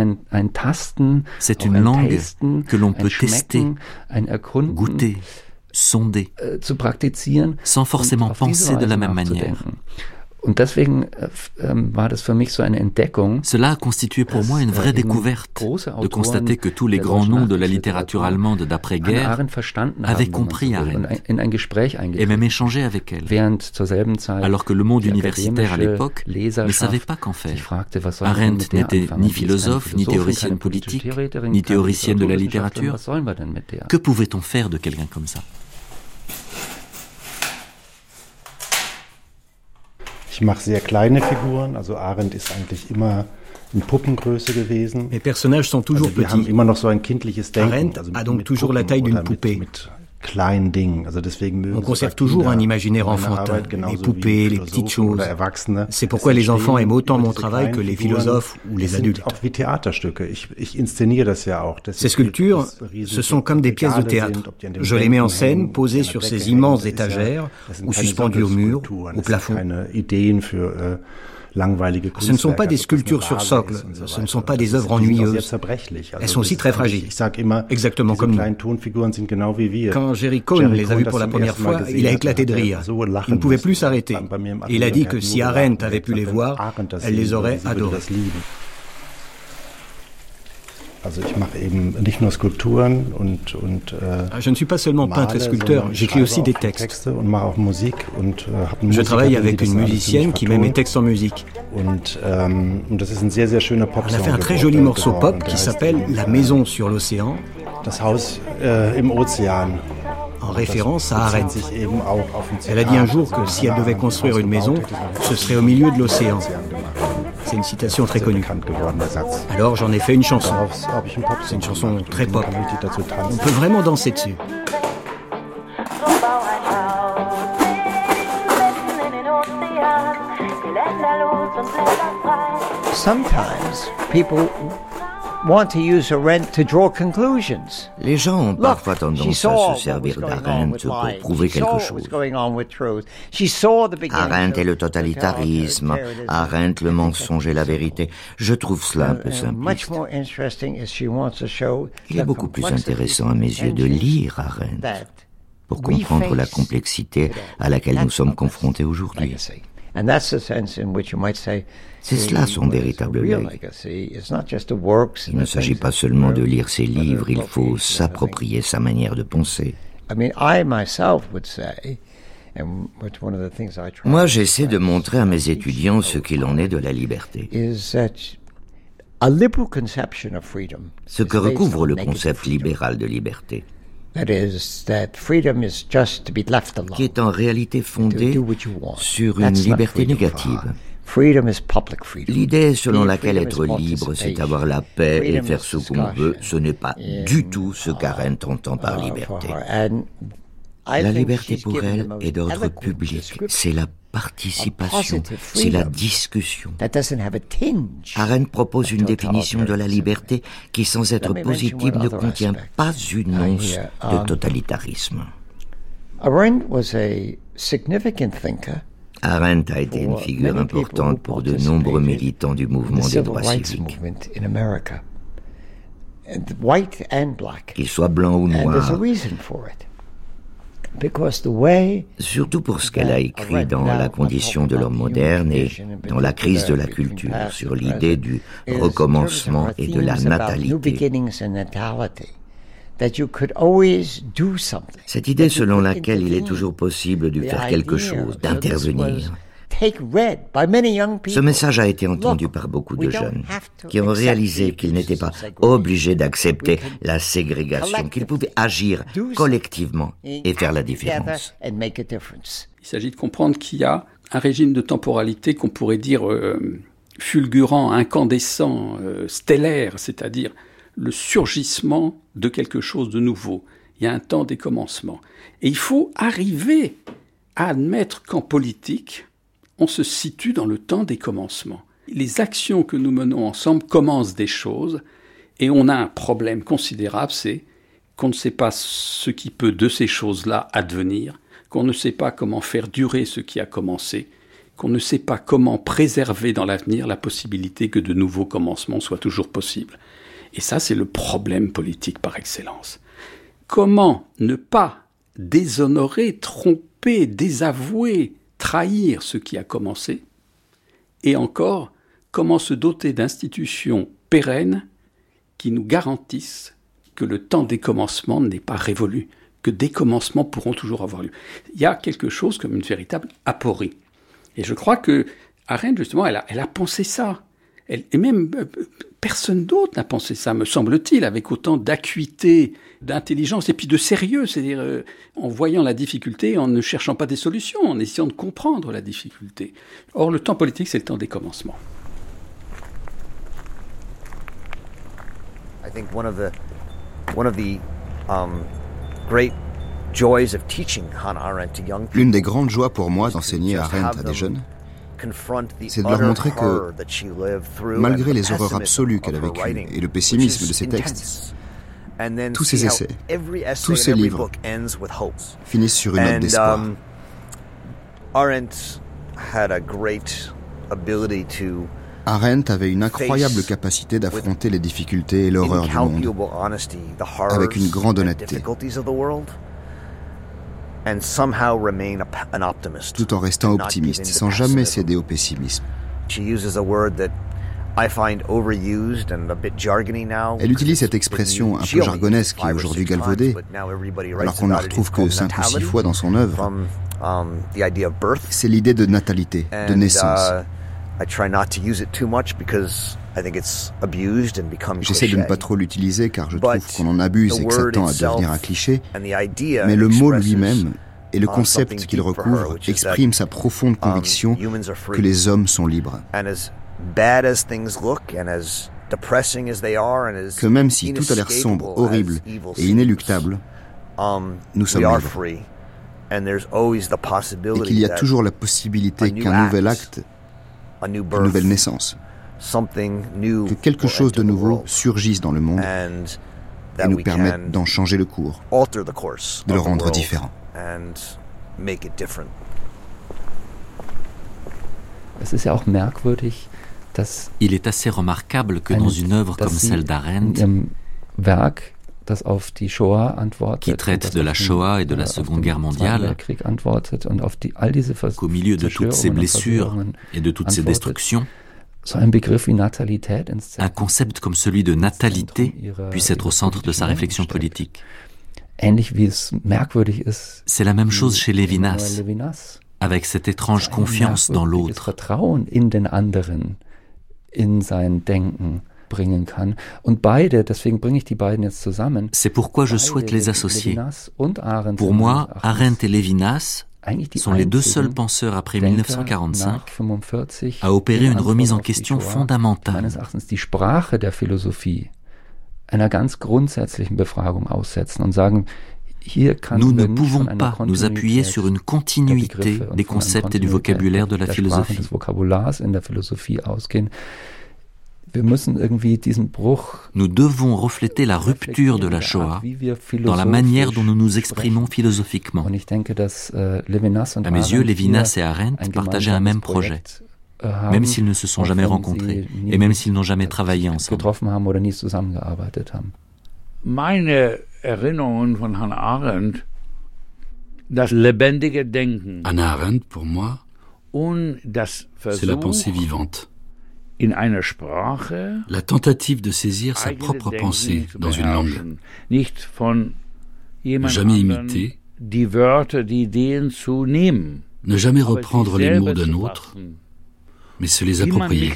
C'est une langue que l'on peut tester, goûter, sonder, sans forcément penser de la même manière. Cela a constitué pour moi une vraie découverte de constater que tous les grands noms de la littérature allemande d'après-guerre avaient compris Arendt et même échangé avec elle, alors que le monde universitaire à l'époque ne savait pas qu'en faire. Arendt n'était ni philosophe, ni théoricienne politique, ni théoricienne de la littérature. Que pouvait-on faire de quelqu'un comme ça? Ich mache sehr kleine Figuren, also Arendt ist eigentlich immer in Puppengröße gewesen. Les personnages sont toujours also wir petits. haben immer noch so ein kindliches Denken. Arendt also a donc toujours la taille d'une poupée. Mit, On conserve toujours un imaginaire enfantin, les poupées, les petites choses. C'est pourquoi les enfants aiment autant mon travail que les philosophes ou les adultes. Ces sculptures, ce sont comme des pièces de théâtre. Je les mets en scène, posées sur ces immenses étagères ou suspendues au mur, au plafond. Ce ne sont pas des sculptures sur socle, ce ne sont pas des œuvres ennuyeuses. Elles sont aussi très fragiles, exactement comme nous. Quand Jerry Cohn les a vues pour la première fois, il a éclaté de rire. Il ne pouvait plus s'arrêter. Il a dit que si Arendt avait pu les voir, elle les aurait adorées. Also ich mache eben nicht nur Skulpturen und, und äh, Je ne suis pas seulement peintre et sculpteur, j'écris aussi des textes. Texte und mache auch Musik und äh, habe Je travaille avec une musicienne qui met mes textes en musique. Und, ähm, und das ist ein sehr sehr schöner Pop. On a fait un très joli morceau pop qui s'appelle La maison sur l'océan. Das Haus äh, im Ozean. En référence à Arendt. Elle a dit un jour que si elle devait construire une maison, ce serait au milieu de l'océan. C'est une citation très connue. Alors j'en ai fait une chanson. C'est une chanson très pop. On peut vraiment danser dessus. Sometimes people les gens ont parfois tendance à se servir d'Arendt pour prouver quelque chose. Arendt est le totalitarisme, Arendt le mensonge et la vérité. Je trouve cela un peu simpliste. Il est beaucoup plus intéressant à mes yeux de lire Arendt pour comprendre la complexité à laquelle nous sommes confrontés aujourd'hui. C'est cela son véritable legs. Il ne s'agit pas seulement de lire ses livres, il faut s'approprier sa manière de penser. Moi, j'essaie de montrer à mes étudiants ce qu'il en est de la liberté. Ce que recouvre le concept libéral de liberté qui est en réalité fondé sur une liberté négative. L'idée selon laquelle être libre, c'est avoir la paix et faire ce qu'on veut, ce n'est pas du tout ce qu'Arendt entend par liberté. La liberté pour elle est d'ordre public, c'est la participation, c'est la discussion. Arendt propose une définition de la liberté qui, sans être positive, ne contient pas une once de um, totalitarisme. Arendt a été une figure importante pour de nombreux militants du mouvement des droits civiques. Qu'ils soient blancs ou noirs. Surtout pour ce qu'elle a écrit dans La condition de l'homme moderne et dans La crise de la culture, sur l'idée du recommencement et de la natalité. Cette idée selon laquelle il est toujours possible de faire quelque chose, d'intervenir. Ce message a été entendu par beaucoup de jeunes qui ont réalisé qu'ils n'étaient pas obligés d'accepter la ségrégation, qu'ils pouvaient agir collectivement et faire la différence. Il s'agit de comprendre qu'il y a un régime de temporalité qu'on pourrait dire euh, fulgurant, incandescent, euh, stellaire, c'est-à-dire le surgissement de quelque chose de nouveau. Il y a un temps des commencements. Et il faut arriver à admettre qu'en politique, on se situe dans le temps des commencements. Les actions que nous menons ensemble commencent des choses, et on a un problème considérable, c'est qu'on ne sait pas ce qui peut de ces choses-là advenir, qu'on ne sait pas comment faire durer ce qui a commencé, qu'on ne sait pas comment préserver dans l'avenir la possibilité que de nouveaux commencements soient toujours possibles. Et ça, c'est le problème politique par excellence. Comment ne pas déshonorer, tromper, désavouer, trahir ce qui a commencé Et encore, comment se doter d'institutions pérennes qui nous garantissent que le temps des commencements n'est pas révolu, que des commencements pourront toujours avoir lieu. Il y a quelque chose comme une véritable aporie. Et je crois que Arendt, justement, elle a, elle a pensé ça. Elle, et même euh, personne d'autre n'a pensé ça, me semble-t-il, avec autant d'acuité, d'intelligence et puis de sérieux, c'est-à-dire euh, en voyant la difficulté, en ne cherchant pas des solutions, en essayant de comprendre la difficulté. Or, le temps politique, c'est le temps des commencements. I think one of the one of the um, great joys of teaching Hannah Arendt to young L'une des grandes joies pour moi d'enseigner Arendt à des jeunes, c'est de leur montrer que, malgré les horreurs absolues qu'elle a vécues et le pessimisme de ses textes, tous ses essais, tous ses livres. finissent sur une note d'espoir. Um, Arendt had a great ability to Arendt avait une incroyable capacité d'affronter les difficultés et l'horreur du monde avec une grande honnêteté, tout en restant optimiste, sans jamais céder au pessimisme. Elle utilise cette expression un peu jargonesque et aujourd'hui galvaudée, alors qu'on ne la retrouve que cinq ou six fois dans son œuvre. Um, C'est l'idée de natalité, de naissance. J'essaie de ne pas trop l'utiliser car je trouve qu'on en abuse et que ça tend à devenir un cliché. Mais le mot lui-même et le concept qu'il recouvre exprime sa profonde um, conviction que les hommes sont libres. Que même si tout a l'air sombre, horrible et inéluctable, um, nous sommes libres. Et qu'il y a toujours la possibilité qu'un nouvel acte une nouvelle naissance, que quelque chose de nouveau surgisse dans le monde et nous permette d'en changer le cours, de le rendre différent. Il est assez remarquable que dans une œuvre comme celle d'Arendt, qui traite de la Shoah et de la Seconde Guerre mondiale, qu'au milieu de toutes ces blessures et de toutes ces destructions, un concept comme celui de natalité puisse être au centre de sa réflexion politique. C'est la même chose chez Lévinas, avec cette étrange confiance dans l'autre. C'est pourquoi je souhaite les associer. Pour moi, Arendt et Levinas sont les deux seuls penseurs après 1945 à opérer une remise en question fondamentale. Nous ne pouvons pas nous appuyer sur une continuité des concepts et du vocabulaire de la philosophie. Nous devons refléter la rupture de la Shoah dans la manière dont nous nous exprimons philosophiquement. Äh, à mes yeux, Lévinas et Arendt partageaient un même projet, äh, même s'ils ne se sont jamais rencontrés et même s'ils n'ont jamais travaillé ensemble. Meine Erinnerungen von Hannah Arendt, das lebendige Denken. Hannah Arendt, pour moi, c'est la pensée vivante la tentative de saisir sa propre pensée dans une langue, ne jamais imiter, ne jamais reprendre les mots d'un autre, mais se les approprier.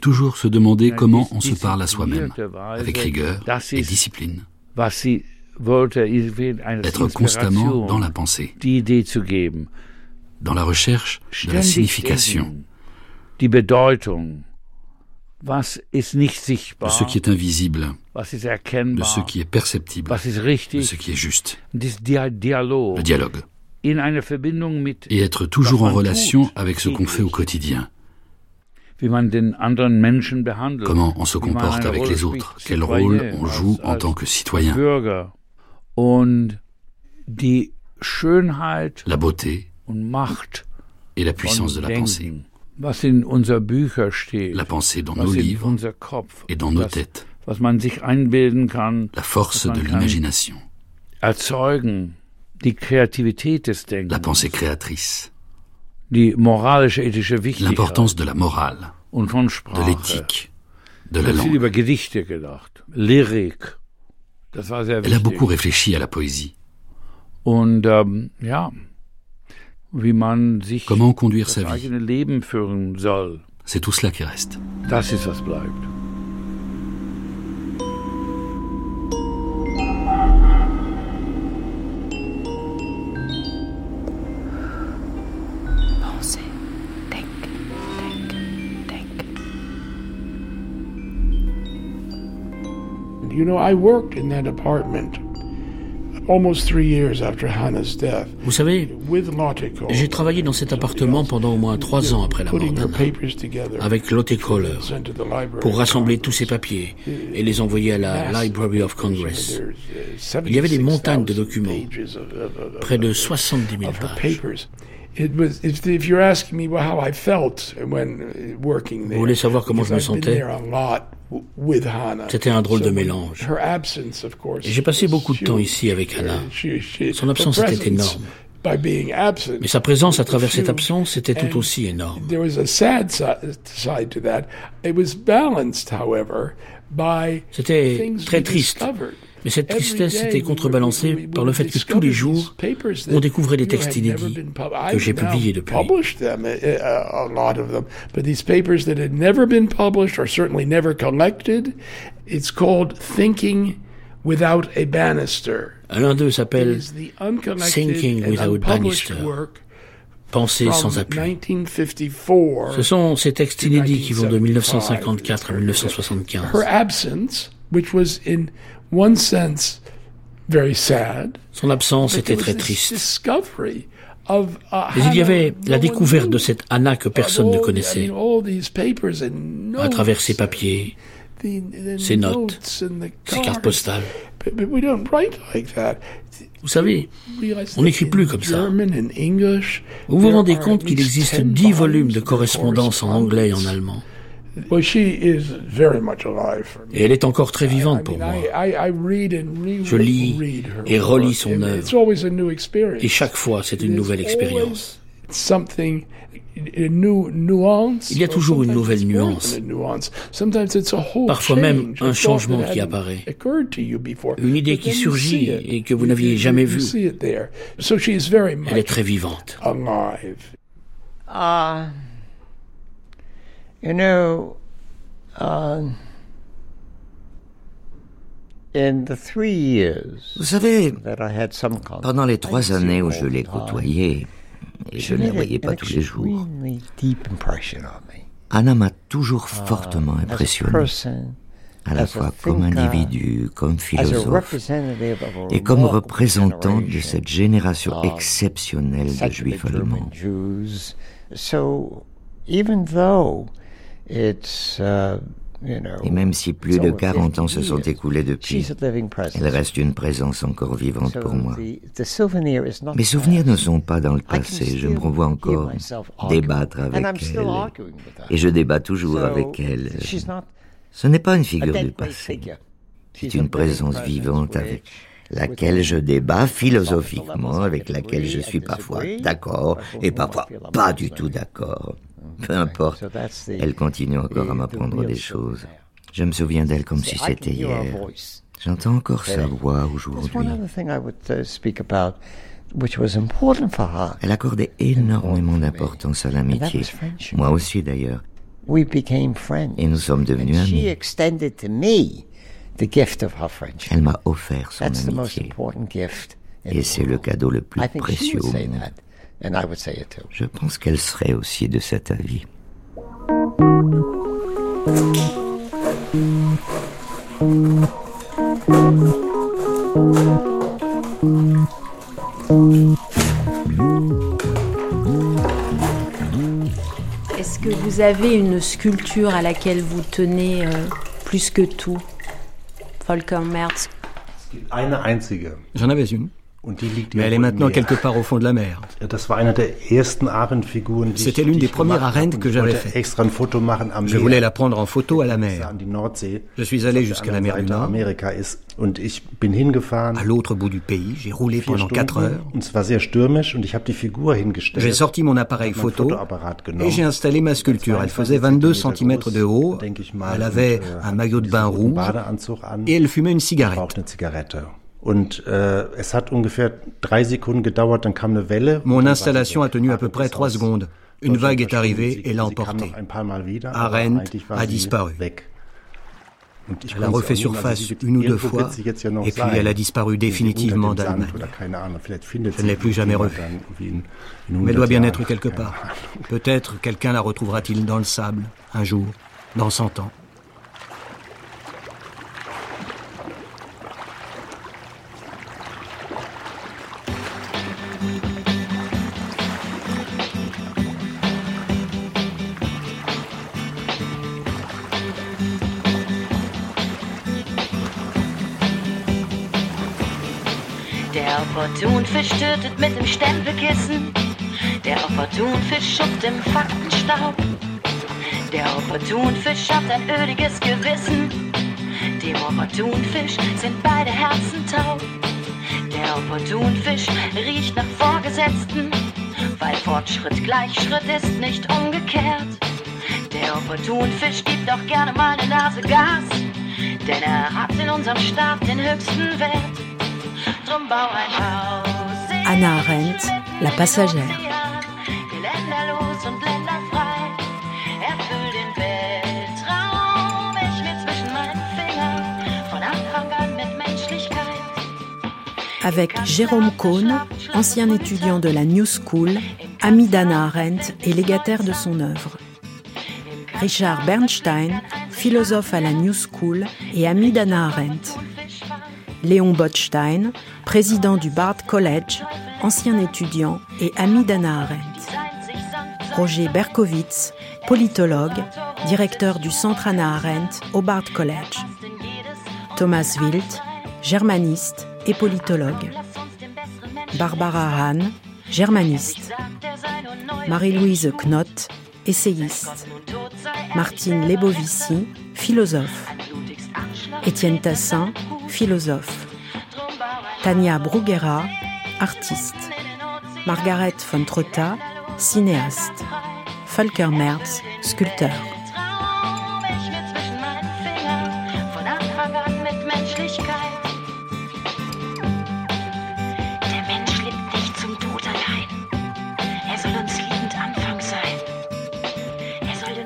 Toujours se demander comment on se parle à soi-même, avec rigueur et discipline. Être constamment dans la pensée dans la recherche de la signification, de ce qui est invisible, de ce qui est perceptible, de ce qui est juste, le dialogue, et être toujours en relation avec ce qu'on fait au quotidien. Comment on se comporte avec les autres, quel rôle on joue en tant que citoyen. la beauté et la puissance de la pensée. La pensée dans nos livres et dans nos têtes. La force de l'imagination. La pensée créatrice. L'importance de la morale, de l'éthique, de la langue. Elle a beaucoup réfléchi à la poésie. Ähm, Comment conduire sa vie. C'est tout cela qui reste. You know, I worked in that apartment Vous savez, j'ai travaillé dans cet appartement pendant au moins trois ans après la mort avec Lotte pour rassembler tous ces papiers et les envoyer à la Library of Congress. Il y avait des montagnes de documents, près de 70 000 pages. Vous voulez savoir comment je me sentais? C'était un drôle de mélange. J'ai passé beaucoup de temps ici avec Hannah. Son absence était énorme. Mais sa présence à travers cette absence était tout aussi énorme. C'était très triste. Mais cette tristesse était contrebalancée par le fait que tous les jours, on découvrait des textes inédits que j'ai publiés depuis. L'un d'eux s'appelle Thinking Without Bannister. Penser sans appui. Ce sont ces textes inédits qui vont de 1954 à 1975. Son absence était très triste. Mais il y avait la découverte de cette Anna que personne ne connaissait, à travers ses papiers, ses notes, ses cartes postales. Vous savez, on n'écrit plus comme ça. Vous vous rendez compte qu'il existe dix volumes de correspondance en anglais et en allemand. Et elle est encore très vivante pour moi. Je lis et relis son œuvre. Et chaque fois, c'est une nouvelle expérience. Il y a toujours une nouvelle nuance. Parfois même un changement qui apparaît. Une idée qui surgit et que vous n'aviez jamais vue. Elle est très vivante. Ah. You know, uh, Vous savez, pendant les trois années où je l'ai côtoyé, et je ne la voyais pas tous les jours, Anna m'a toujours fortement impressionné, à la fois comme individu, comme philosophe, et comme représentant de cette génération exceptionnelle de juifs allemands. Uh, Et même si plus de 40 ans se sont écoulés depuis, elle reste une présence encore vivante pour moi. Mes souvenirs ne sont pas dans le passé, je me revois encore débattre avec elle. Et je débat toujours avec elle. Ce n'est pas une figure du passé, c'est une présence vivante avec laquelle je débat philosophiquement, avec laquelle je suis parfois d'accord et parfois pas du tout d'accord. Peu importe, elle continue encore à m'apprendre des choses. Je me souviens d'elle comme si c'était hier. J'entends encore sa voix aujourd'hui. Elle accordait énormément d'importance à l'amitié. Moi aussi d'ailleurs. Et nous sommes devenus amis. Elle m'a offert son amitié. Et c'est le cadeau le plus précieux au monde. Je pense qu'elle serait aussi de cet avis. Est-ce que vous avez une sculpture à laquelle vous tenez euh, plus que tout? Volker Merz J'en avais une. Mais elle est maintenant quelque part au fond de la mer. C'était l'une des premières Arendt que j'avais faites. Je voulais la prendre en photo à la mer. Je suis allé jusqu'à la mer du Nord. À l'autre bout du pays, j'ai roulé pendant 4 heures. J'ai sorti mon appareil photo et j'ai installé ma sculpture. Elle faisait 22 cm de haut. Elle avait äh, un maillot de bain rouge et elle fumait une cigarette. Und äh, es hat ungefähr drei Sekunden gedauert, dann kam eine Welle. Mon installation a tenu à peu près trois secondes. Une vague est arrivée et l'a emporté. Arendt a disparu. Elle a refait surface une ou deux fois, et puis elle a disparu définitivement d'Allemagne. Je ne l'ai plus jamais revue. Mais elle doit bien être quelque part. Peut-être quelqu'un la retrouvera-t-il dans le sable, un jour, dans cent ans. Opportunfisch tötet mit dem Stempelkissen. Der Opportunfisch schuppt im Faktenstaub. Der Opportunfisch hat ein öliges Gewissen. Dem Opportunfisch sind beide Herzen taub. Der Opportunfisch riecht nach Vorgesetzten, weil Fortschritt gleich Schritt ist, nicht umgekehrt. Der Opportunfisch gibt auch gerne mal eine Nase Gas, denn er hat in unserem Staat den höchsten Wert. Anna Arendt, La Passagère. Avec Jérôme Cohn, ancien étudiant de la New School, ami d'Anna Arendt et légataire de son œuvre. Richard Bernstein, philosophe à la New School et ami d'Anna Arendt. Léon Botstein, président du Bard College, ancien étudiant et ami d'Anna Arendt. Roger Berkowitz, politologue, directeur du Centre Anna Arendt au Bard College. Thomas Wild, germaniste et politologue. Barbara Hahn, germaniste. Marie-Louise Knott, essayiste. Martine Lebovici, philosophe. Étienne Tassin, philosophe. Tania Bruguera, artiste. Margaret von Trotta, cinéaste. Volker Merz, sculpteur.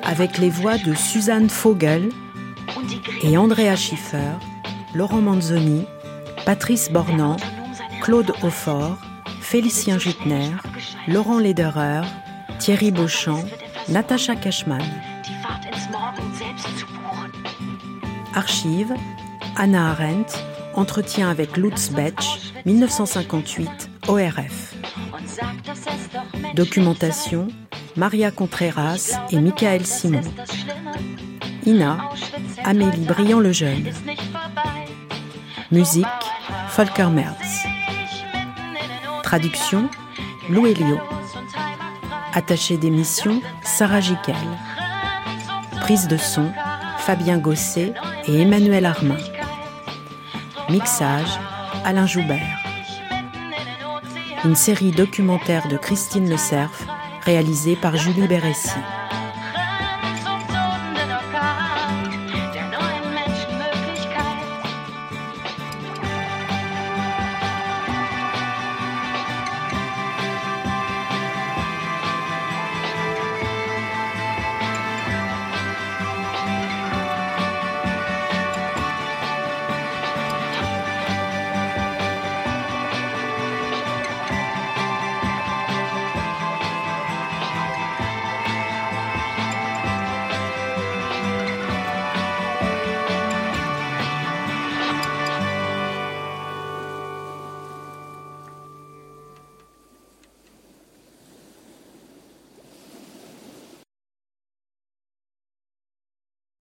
Avec les voix de Suzanne Vogel et Andrea Schiffer, Laurent Manzoni, Patrice Bornand, Claude Aufort, Félicien Jutner, Laurent Lederer, Thierry Beauchamp, Natacha Cashman. Archives, Anna Arendt, entretien avec Lutz Betsch, 1958, ORF. Documentation, Maria Contreras et Michael Simon. Ina, Amélie Briand-le-Jeune. Musique, Volker Merz. Traduction, Lou Elio. Attaché d'émission, Sarah Jiquel. Prise de son, Fabien Gosset et Emmanuel Armin. Mixage, Alain Joubert. Une série documentaire de Christine Le Cerf, réalisée par Julie Béressi.